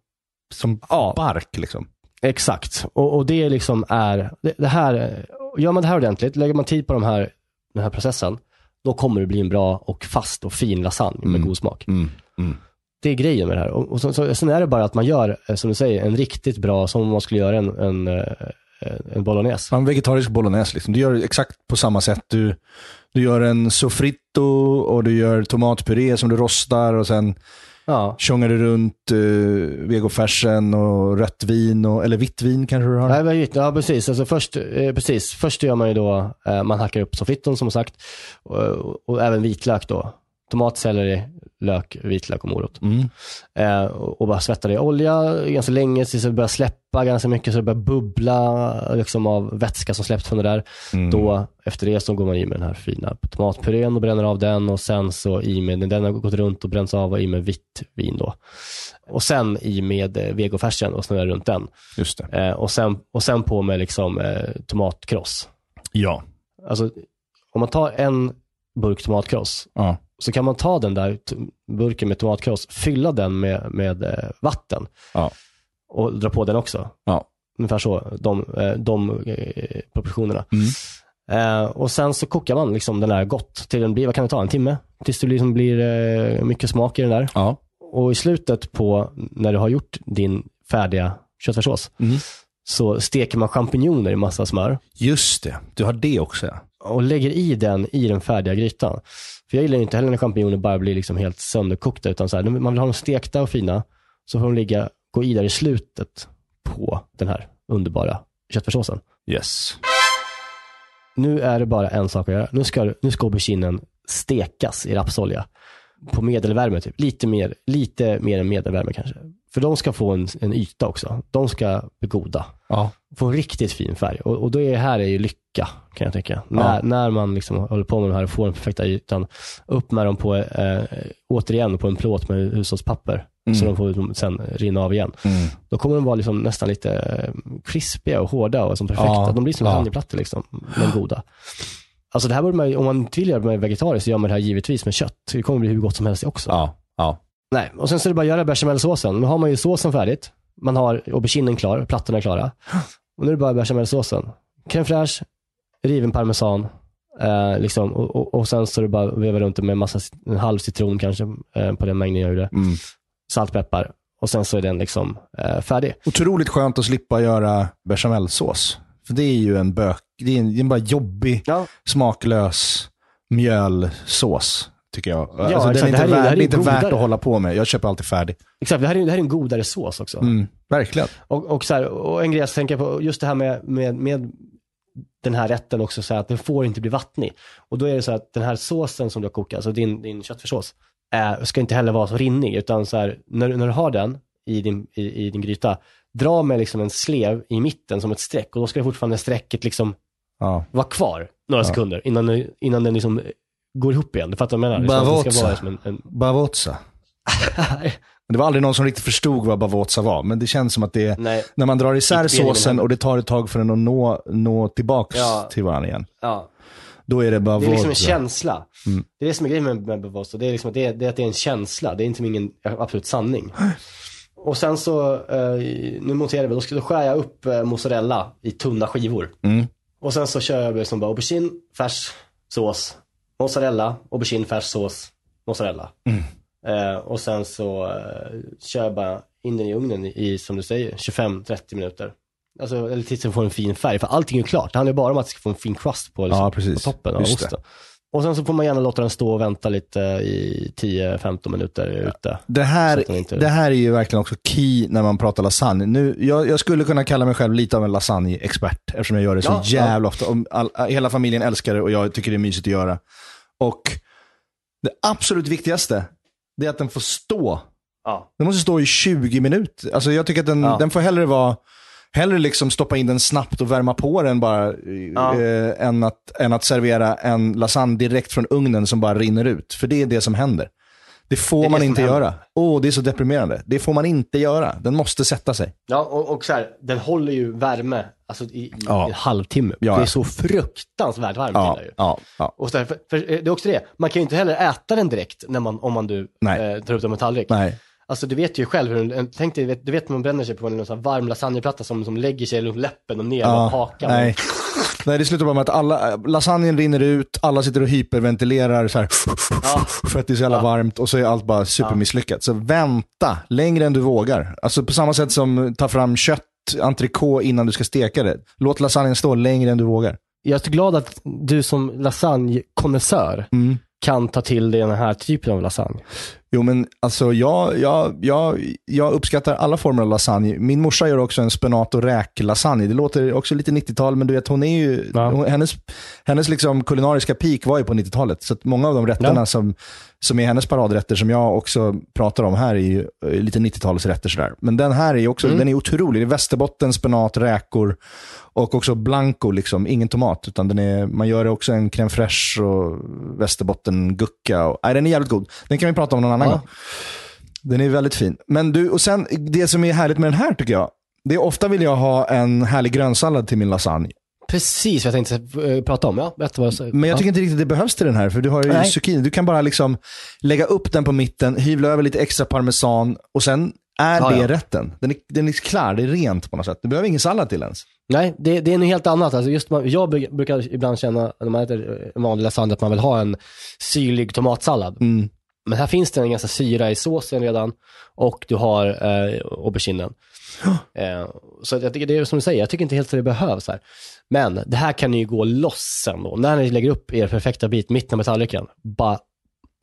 som Ja. bark liksom. Exakt. Och, och det liksom är, det, det här, eh, gör man det här ordentligt, lägger man tid på de här, den här processen, då kommer det bli en bra och fast och fin lasagne med Mm. god smak. Mm. Mm. Det är grejen med det här. Och, och så, så, sen är det bara att man gör, eh, som du säger, en riktigt bra, som om man skulle göra en, en, eh, en bolognese. Fan, vegetarisk bolognese liksom. Du gör exakt på samma sätt. Du, du gör en sofrito och du gör tomatpuré som du rostar och sen Ja. tjongar du runt uh, vegofärsen och rött vin, och, eller vitt vin kanske du har. Nej, ja, precis. Alltså först, eh, precis. Först gör man ju då, eh, man hackar upp soffitton som sagt, och, och även vitlök då. tomat, selleri, lök, vitlök och morot. Mm. Eh, och bara svetta det i olja ganska länge tills det börjar släppa ganska mycket så det börjar bubbla liksom, av vätska som släpps från det där. Mm. Då efter det så går man i med den här fina tomatpurén och bränner av den och sen så i med, den har gått runt och bränns av och i med vitt vin då. Och sen i med eh, vegofärsen och snurrar runt den. Just. Eh, och, sen, och sen på med liksom eh, tomatkross. Ja. Alltså om man tar en burk tomatkross ja. Så kan man ta den där burken med tomatkross, fylla den med, med eh, vatten Ja. och dra på den också. Ja. Ungefär så, de, eh, de eh, proportionerna. Mm. Eh, och sen så kokar man liksom den där gott till den blir, vad kan det ta, en timme? Tills det liksom blir eh, mycket smak i den där. Ja. Och i slutet på, när du har gjort din färdiga köttfärssås, Mm. så steker man champinjoner i massa smör Just det. Du har det också ja. och lägger i den i den färdiga grytan. För jag gillar inte heller när champinjoner bara blir liksom helt sönderkokta, utan så här, man vill ha dem stekta och fina, så får de ligga, gå i där i slutet på den här underbara köttfärssåsen. Yes. Nu är det bara en sak att göra. Nu ska, nu ska auberginen stekas i rapsolja på medelvärme, typ. lite, mer, lite mer än medelvärme kanske. För de ska få en, en yta också. De ska bli goda. Ja. Få en riktigt fin färg. Och, och då är här är ju lycka, kan jag tycka. När, när man liksom håller på med de här och får den perfekta ytan. Upp med dem på, eh, återigen på en plåt med hushållspapper. Så de får sen rinna av igen. Mm. Då kommer de vara liksom nästan lite eh, krispiga och hårda och som perfekta. Ja, De blir som ja. liksom, men goda. Alltså det här borde man om man vill göra det med vegetariskt så gör man det här givetvis med kött. Det kommer bli hur gott som helst också. Ja. Ja. Nej, och sen så är det bara att göra bechamelsåsen. Nu har man ju såsen färdigt. Man har auberginen klar, plattorna är klara. Och nu är det bara bechamelsåsen. Crème fraîche, riven parmesan, eh, liksom, och, och, och sen så är det bara att veva runt det med massa, en halv citron kanske, eh, på den mängden jag gjorde. Mm. Salt, peppar. Och sen så är den liksom eh, färdig. Otroligt skönt att slippa göra bechamelsås. För det är ju en bök, det är en, det är en bara jobbig, Ja, smaklös mjölsås. Tycker jag. alltså, den exakt. är Det inte, är- värd, är är inte värt att hålla på med. Jag köper alltid färdig. exakt. Det här är, det här är en godare sås också. Mm. Verkligen. Och, och, så här, och en grej jag tänker på, just det här med, med, med den här rätten också, så här, att den får inte bli vattnig. Och då är det så att den här såsen som du har kokat, alltså din, din köttfärssås, eh, ska inte heller vara så rinnig, utan så här, när, när du har den i din, i, i din gryta, dra med liksom en slev i mitten som ett streck och då ska det fortfarande strecket liksom Ja. vara kvar några sekunder innan, den- innan den liksom går ihop igen. Du fattar vad jag menar? Att det ska vara som en, en... Bavotza. Det var aldrig någon som riktigt förstod vad bavotza var, men det känns som att det är, Nej, när man drar isär såsen och det tar ett tag för den att nå, nå tillbaks Ja. till varandra igen. ja. Då är det Det bavotza. är liksom en känsla. Mm. Det är det som är grejen med, med Bavosa. Det är, liksom att det, är, det är att det är en känsla. Det är inte ingen absolut sanning. Och sen så, eh, nu monterar vi, då, ska, då skär jag upp eh, mozzarella i tunna skivor. Mm. Och sen så kör jag liksom bara aubergine, färs, sås, mozzarella, aubergine, färs, sås, mozzarella. Mm. Eh, och sen så eh, kör jag bara in den i ugnen i, som du säger, 25-30 minuter. Alltså, eller tills den får en fin färg. För allting är klart. Det handlar ju bara om att det ska få en fin crust på, liksom, Ja, på toppen av osten. Och sen så får man gärna låta den stå och vänta lite i 10-15 minuter ute. Det här, inte- det här är ju verkligen också key när man pratar lasagne. Nu, jag, jag skulle kunna kalla mig själv lite av en lasagne-expert eftersom jag gör det så Ja, jävla ofta. Om all, hela familjen älskar det och jag tycker det är mysigt att göra. Och det absolut viktigaste, det är att den får stå. Ja. Den måste stå i 20 minuter. Alltså jag tycker att den, Ja. den får hellre vara Hellre liksom stoppa in den snabbt och värma på den bara, Ja. eh, än, att, än att servera en lasagne direkt från ugnen som bara rinner ut. För det är det som händer. Det får Det man inte göra. Åh, det är så deprimerande. Det får man inte göra. Den måste sätta sig. Ja, och, och så här, den håller ju värme alltså, i, i Ja. en halvtimme. Ja. Det är så fruktansvärt varmt Ja, ju. ja, ja. Och så här, för, för det är också det, man kan ju inte heller äta den direkt när man, om man du eh, tar upp den på tallrik. Nej. Alltså du vet ju själv hur, en- tänk dig, du vet, när man bränner sig på en sån varm lasagneplatta som, som lägger sig runt läppen och ner Ja, och hakan. nej. nej, det slutar bara med att alla, lasagnen rinner ut, alla sitter och hyperventilerar så här, Ja. för att det är så jävla Ja. varmt och så är allt bara supermisslyckat. Så vänta längre än du vågar. Alltså på samma sätt som ta fram kött, entrecote innan du ska steka det. Låt lasagnen stå längre än du vågar. Jag är så glad att du som lasagnekonnässör Mm. Kan ta till dig den här typen av lasagne. Jo, men alltså jag, jag, jag, jag uppskattar alla former av lasagne. Min morsa gör också en spenat och räklasagne. Det låter också lite 90-tal, men du vet, hon är ju, Ja. hon, hennes, hennes liksom kulinariska peak var ju på 90-talet. Så många av de rätterna Ja. som, som är hennes paradrätter, som jag också pratar om här, är ju lite 90-talsrätter. Sådär. Men den här är också, den är otrolig. Det är västerbotten, spenat, räkor och också blanco, liksom. ingen tomat. Utan den är, man gör också en crème fraîche och västerbotten-gucka. Och, nej, den är jävligt god. Den kan vi prata om någon annan Ja. gång. Den är väldigt fin. Men du, och sen det som är härligt med den här tycker jag, det är ofta vill jag ha en härlig grönsallad till min lasagne. Precis vad jag tänkte eh, prata om. Ja, berätta vad jag. Men jag tycker inte riktigt det behövs till den här, för du har ju Nej. zucchini. Du kan bara liksom lägga upp den på mitten, hyvla över lite extra parmesan och sen är Ja, det ja. rätten. Den är, den är klar, det är rent på något sätt. Du behöver ingen sallad till ens. Nej, det, det är något helt annat. Alltså just man, jag bru- brukar ibland känna, när man äter en vanlig lasagne, att man vill ha en syrlig tomatsallad. Mm. Men här finns det en ganska syra i såsen redan och du har eh, auberginen. Eh, så jag tycker det är som du säger, jag tycker inte helt att det behövs här. Men det här kan ni ju gå loss sen då. När ni lägger upp er perfekta bit, mitten på tallriken. Bara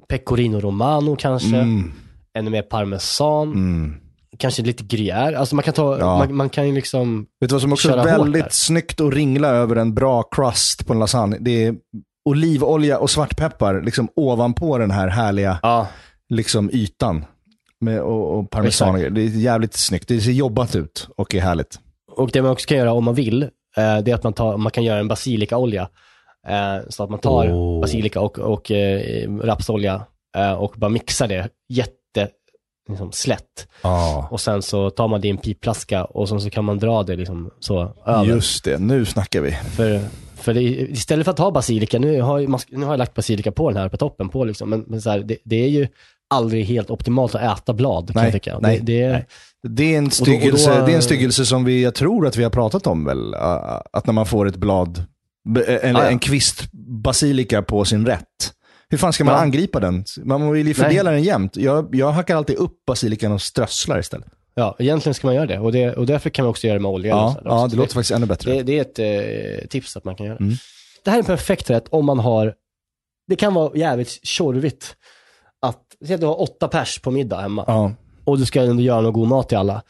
pecorino romano kanske, Mm. ännu mer parmesan, Mm. Kanske lite gruyère. Alltså man kan ta, Ja. man, man kan ju liksom, Vet du vad som också är väldigt snyggt att ringla över en bra crust på en lasagne? Det är olivolja och svartpeppar liksom ovanpå den här härliga ja, liksom, ytan. Med, och, och parmesan. och. Det är jävligt snyggt. Det ser jobbat ut och är härligt. Och det man också kan göra om man vill, eh, det är att man, tar, man kan göra en basilikaolja. Eh, så att man tar Oh. basilika och, och eh, rapsolja och bara mixar det jätte liksom, slätt. Ja. Och sen så tar man det i en pipflaska och sen så kan man dra det liksom så över. Just det, nu snackar vi. För, för det, istället för att ha basilika, nu har, jag- nu har jag lagt basilika på den här på toppen på liksom, men, men så här, det, det är ju aldrig helt optimalt att äta blad kan Nej, jag tycka. nej, det, det, är- nej. Det är, en då- styggelse, och då- det är en styggelse som vi, jag tror att vi har pratat om väl, att när man får ett blad, b- eller Ah, ja. en kvist basilika på sin rätt. Hur fan ska man Ja. angripa den? Man vill ju fördela den jämnt. Jag, jag hackar alltid upp basilikan och strösslar istället. Ja, egentligen ska man göra det. Och, det, och därför kan man också göra det med olja. Ja, så ja det Så låter faktiskt ännu bättre. det, det är ett eh, tips att man kan göra. Mm. Det här är en perfekt rätt om man har, det kan vara jävligt tjorvigt att, säg att du har åtta pers på middag hemma Ja. och du ska ändå göra någon god mat till alla.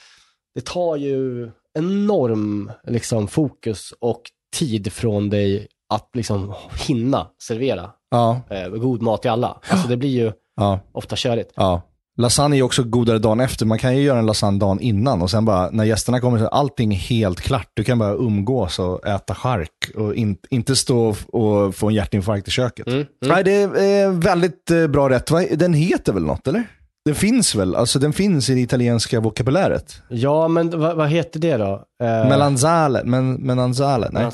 Det tar ju enorm liksom, fokus och tid från dig att liksom hinna servera Ja, eh, god mat till alla. Alltså det blir ju ja, ofta körigt. ja. Lasagne är också godare dagen efter. Man kan ju göra en lasagne dagen innan och sen bara när gästerna kommer så är allting helt klart. Du kan bara umgås och äta chark och in, inte stå och få en hjärtinfarkt i köket. Mm, mm. Nej, det är väldigt eh, bra rätt. Den heter väl något, eller? Den finns väl? Alltså den finns i det italienska vokabuläret. Ja, men vad, vad heter det då? Eh, Melanzale, men, melanzale, nej.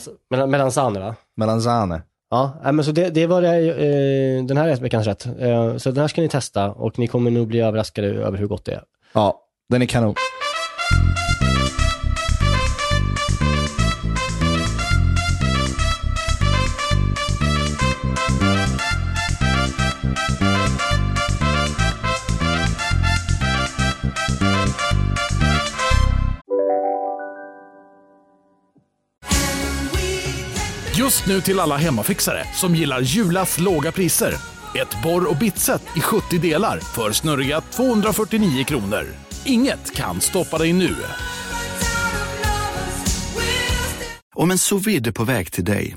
melanzane va? Melanzane. Ja, nej, men så det, det var det, eh, den här veckans rätt. Eh, så den här ska ni testa och ni kommer nog bli överraskade över hur gott det är. Ja, den är kanon. Just nu till alla hemmafixare som gillar Julas låga priser. Ett borr och bitset i 70 delar för snurriga 249 kronor. Inget kan stoppa dig nu. Om en sous på väg till dig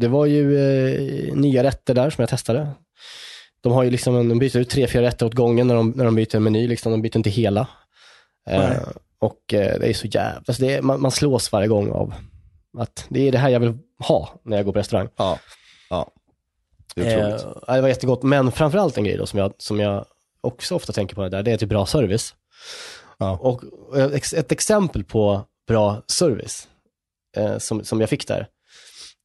Det var ju eh, nya rätter där som jag testade. De har ju liksom, en- de byter ut tre, fyra rätter åt gången när de, när de byter en meny, liksom. de byter inte hela. Eh. Och eh, det är så jävla, alltså det är, man, man slås varje gång av att det är det här jag vill ha när jag går på restaurang. Ja. ja. Det är. Eh, det var jättegott, men framförallt en grej då som jag, som jag också ofta tänker på det där, det är typ bra service. Ja. Och ett exempel på bra service eh, som, som jag fick där,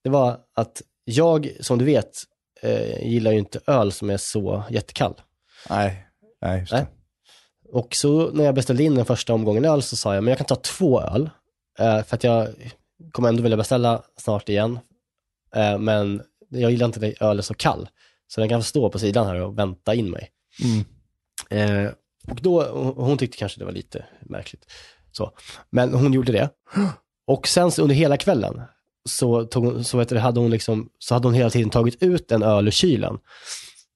det var att jag, som du vet, eh, gillar ju inte öl som är så jättekall. Nej, nej, just Nej. det. Och så när jag beställde in den första omgången öl så sa jag, men jag kan ta två öl. Eh, för att jag kommer ändå vilja beställa snart igen. Eh, men jag gillar inte att öl är så kall. Så den kan få stå på sidan här och vänta in mig. Mm. Eh, och då, hon tyckte kanske det var lite märkligt. Så. Men hon gjorde det. Och sen under hela kvällen så, tog, så, vet du, hade hon liksom, så hade hon hela tiden tagit ut en öl ur kylen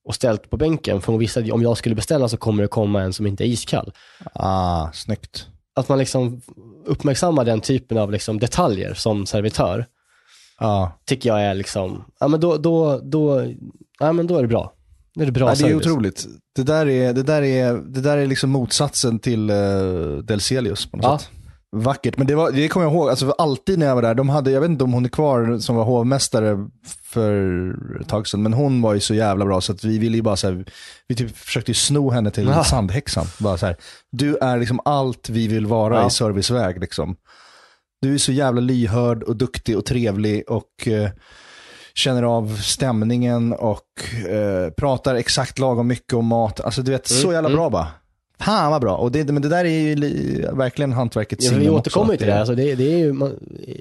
och ställt på bänken. För hon visste att om jag skulle beställa så kommer det komma en som inte är iskall. Ah, snyggt. Att man liksom uppmärksammar den typen av liksom detaljer som servitör, Ja. tycker jag är liksom, ja men då, då, då, ja men då är det bra. Då är det bra Ja, det är otroligt. Det där är, det där är, det där är liksom motsatsen till uh, Delselius på något Ja. sätt. Vackert, men det, var, det kommer jag ihåg, alltså alltid när jag var där, de hade, jag vet inte om hon är kvar som var hovmästare för ett tag sedan, men hon var ju så jävla bra så att vi ville ju bara så här, vi typ försökte ju sno henne till Ja. sandhäxan. Bara så här, du är liksom allt vi vill vara Ja. i serviceväg liksom. Du är så jävla lyhörd och duktig och trevlig och eh, känner av stämningen och eh, pratar exakt lagom mycket om mat. Alltså du vet, så Mm, jävla mm. bra bara. Fan vad bra. Och det, men det där är ju li, verkligen hantverkets Ja, vi återkommer ju till det. här. Alltså det, det är ju, man,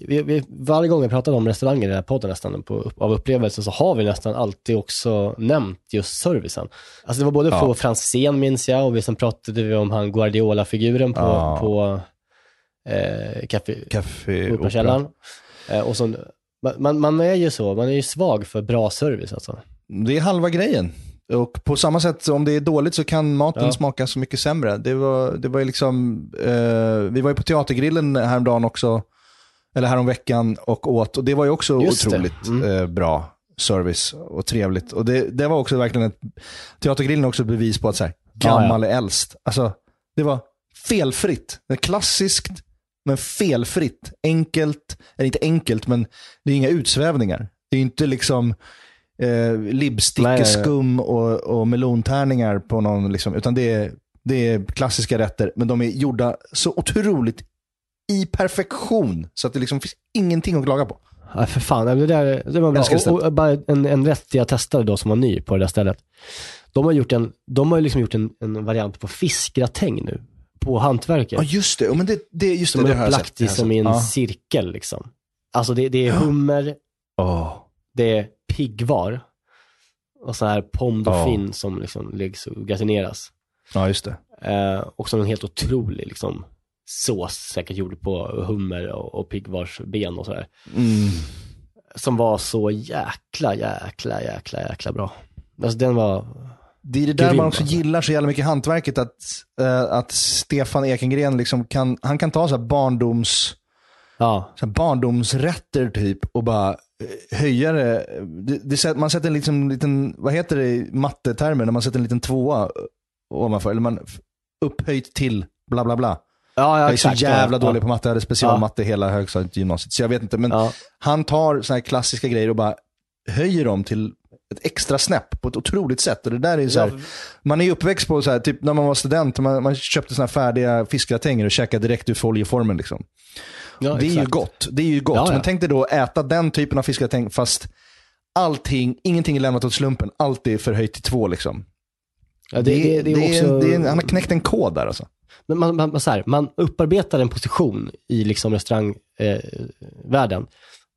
vi, vi, varje gång vi pratar om restauranger i den här podden nästan, på, av upplevelser, så har vi nästan alltid också nämnt just servicen. Alltså det var både Ja. på Franzén minns jag, och vi sen pratade vi om han Guardiola-figuren på, Ja. på eh, Café, Café Opera. Operakällaren. Eh, och så, man, man, man är ju så, man är ju svag för bra service alltså. Det är halva grejen. Och på samma sätt, om det är dåligt så kan maten Ja. smaka så mycket sämre. Det var, det var liksom, eh, vi var ju på Teatergrillen häromdagen också, eller häromveckan och åt. Och det var ju också Just otroligt Mm. eh, bra service och trevligt. Och det, det var också verkligen ett, Teatergrillen är också bevis på att så här, Ja, gammal är äldst. Alltså, det var felfritt. Det klassiskt, men felfritt. Enkelt, eller inte enkelt, men det är inga utsvävningar. Det är inte liksom eh, libbstickeskum och, och melontärningar på någon, liksom, utan det är, det är klassiska rätter, men de är gjorda så otroligt i perfektion, så att det liksom finns ingenting att klaga på. Ja, för fan. Det, där, det var bra. Och, och bara en, en rätt jag testade då som var ny på det där stället. De har, gjort en, de har liksom gjort en, en variant på fiskgratäng nu. På hantverket. Ja, just det. Men det, det, just det, som det har upplagt i Det har jag som i en. Ja. cirkel liksom. Alltså det, det är hummer, Åh. det är piggvar och så här pomme Ja. som liksom läggs och gratineras. ja, just det. Eh, och så en helt otrolig liksom sås säkert gjord på hummer och, och piggvarsben och sådär. Mm. Som var så jäkla, jäkla, jäkla, jäkla bra. Alltså den var, Det är det där Grym, man också alltså. gillar så jävla mycket hantverket, att, eh, att Stefan Ekengren liksom kan, han kan ta så här barndoms, ja, så barndomsrätter typ och bara höja det. det, man sätter en liksom, liten, vad heter det i mattetermer, när man sätter en liten tvåa ovanför, eller man upphöjt till bla bla bla. ja, ja jag är så exakt. jävla ja, dålig på matte, jag hade specialmatte Ja. hela högstadiet gymnasiet, så jag vet inte. Men han tar såna här klassiska grejer och bara höjer dem till ett extra snäpp på ett otroligt sätt. Och det där är så här, Ja, man är ju uppväxt på så här, typ när man var student, man, man köpte såna färdiga fiskgratänger och käkade direkt ur folieformen. Liksom. Ja, det är ju gott. Det är ju gott. Ja. Men tänk dig då äta den typen av fiskgratäng fast allting, ingenting är lämnat åt slumpen. Allt är förhöjt till två liksom. Ja, det, det, det, är det också... är, han har knäckt en kod där alltså. Men man, man, man, så här, man upparbetar en position i liksom restaurangvärlden eh,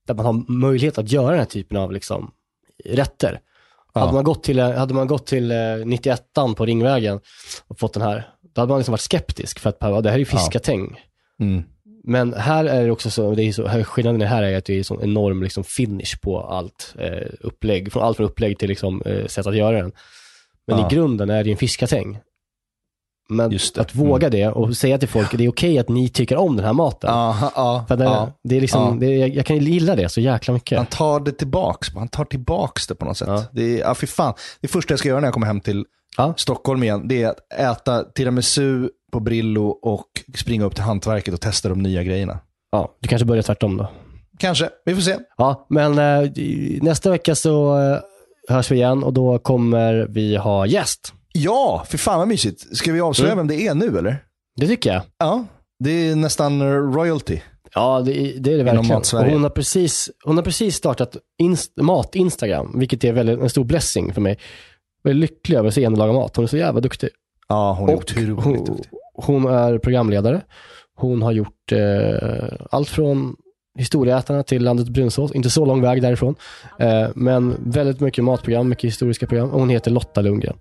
där man har möjlighet att göra den här typen av liksom, rätter. Ja. Hade man gått till, eh, hade man gått till eh, 91 på Ringvägen och fått den här, då hade man liksom varit skeptisk för att ja, det här är ju fiskatäng. Mm. Men här är det också så, det är så här, skillnaden här är att det är så enorm liksom, finish på allt eh, upplägg, från allt från upplägg till liksom, eh, sätt att göra den. Men Ja. i grunden är det ju en fiskatäng. Men att våga det och säga till folk att det är okej att ni tycker om den här maten. Aha, ja, För det, ja. det är liksom, det, jag, jag kan gilla det så jäkla mycket. Han tar det tillbaks. Han tar tillbaks det på något sätt. Ja. Det är, ja, fy fan. Det första jag ska göra när jag kommer hem till Ja. Stockholm igen, det är att äta tiramisu på Brillo och springa upp till hantverket och testa de nya grejerna. Ja, du kanske börjar tvärtom då. Kanske, vi får se. Ja, men eh, nästa vecka så eh, hörs vi igen och då kommer vi ha gäst. Ja, för fan vad mysigt. Ska vi avslöja Mm. vem det är nu eller? Det tycker jag. Ja, det är nästan royalty. Ja, det, är- det är det verkligen. Och hon, har precis, hon har precis startat inst, mat-Instagram, vilket är väldigt, en stor blessing för mig. Jag är lycklig över att se henne laga mat. Hon är så jävla duktig. Ja, hon är Och otroligt hon, duktig. hon är programledare. Hon har gjort eh, allt från Historieätarna till Landet Brunsås. Inte så lång väg därifrån. Eh, men väldigt mycket matprogram, mycket historiska program. Och hon heter Lotta Lundgren.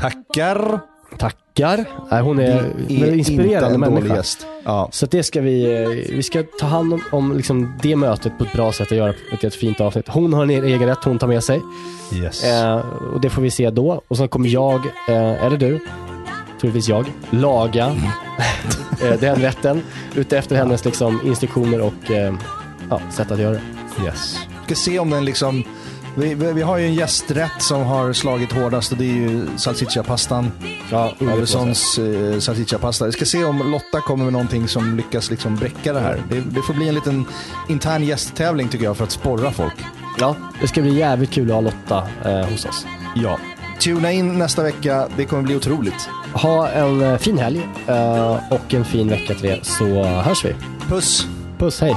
Tackar. Tackar. Nej, hon är, Det är väldigt inte inspirerande en människa. gäst. Ja. Så det ska vi, eh, vi ska ta hand om, om liksom det mötet på ett bra sätt och göra ett, ett fint avsnitt. Hon har en egen rätt hon tar med sig. Yes. Eh, och det får vi se då. Och sen kommer jag, eh, eller du, troligtvis jag, laga eh, den rätten utefter hennes liksom, instruktioner och eh, ja, sätt att göra det. Yes. Ska se om den liksom... Vi, vi har ju en gästrätt som har slagit hårdast och det är ju salsiccia-pastan. Ja, Ulvessons eh, salsiccia-pasta. Vi ska se om Lotta kommer med någonting som lyckas liksom bräcka det här. Det, det får bli en liten intern gästtävling tycker jag för att sporra folk. Ja, det ska bli jävligt kul att ha Lotta eh, hos oss. Ja. Tuna in nästa vecka. Det kommer bli otroligt. Ha en eh, fin helg eh, och en fin vecka till er så hörs vi. Puss! Puss, hej!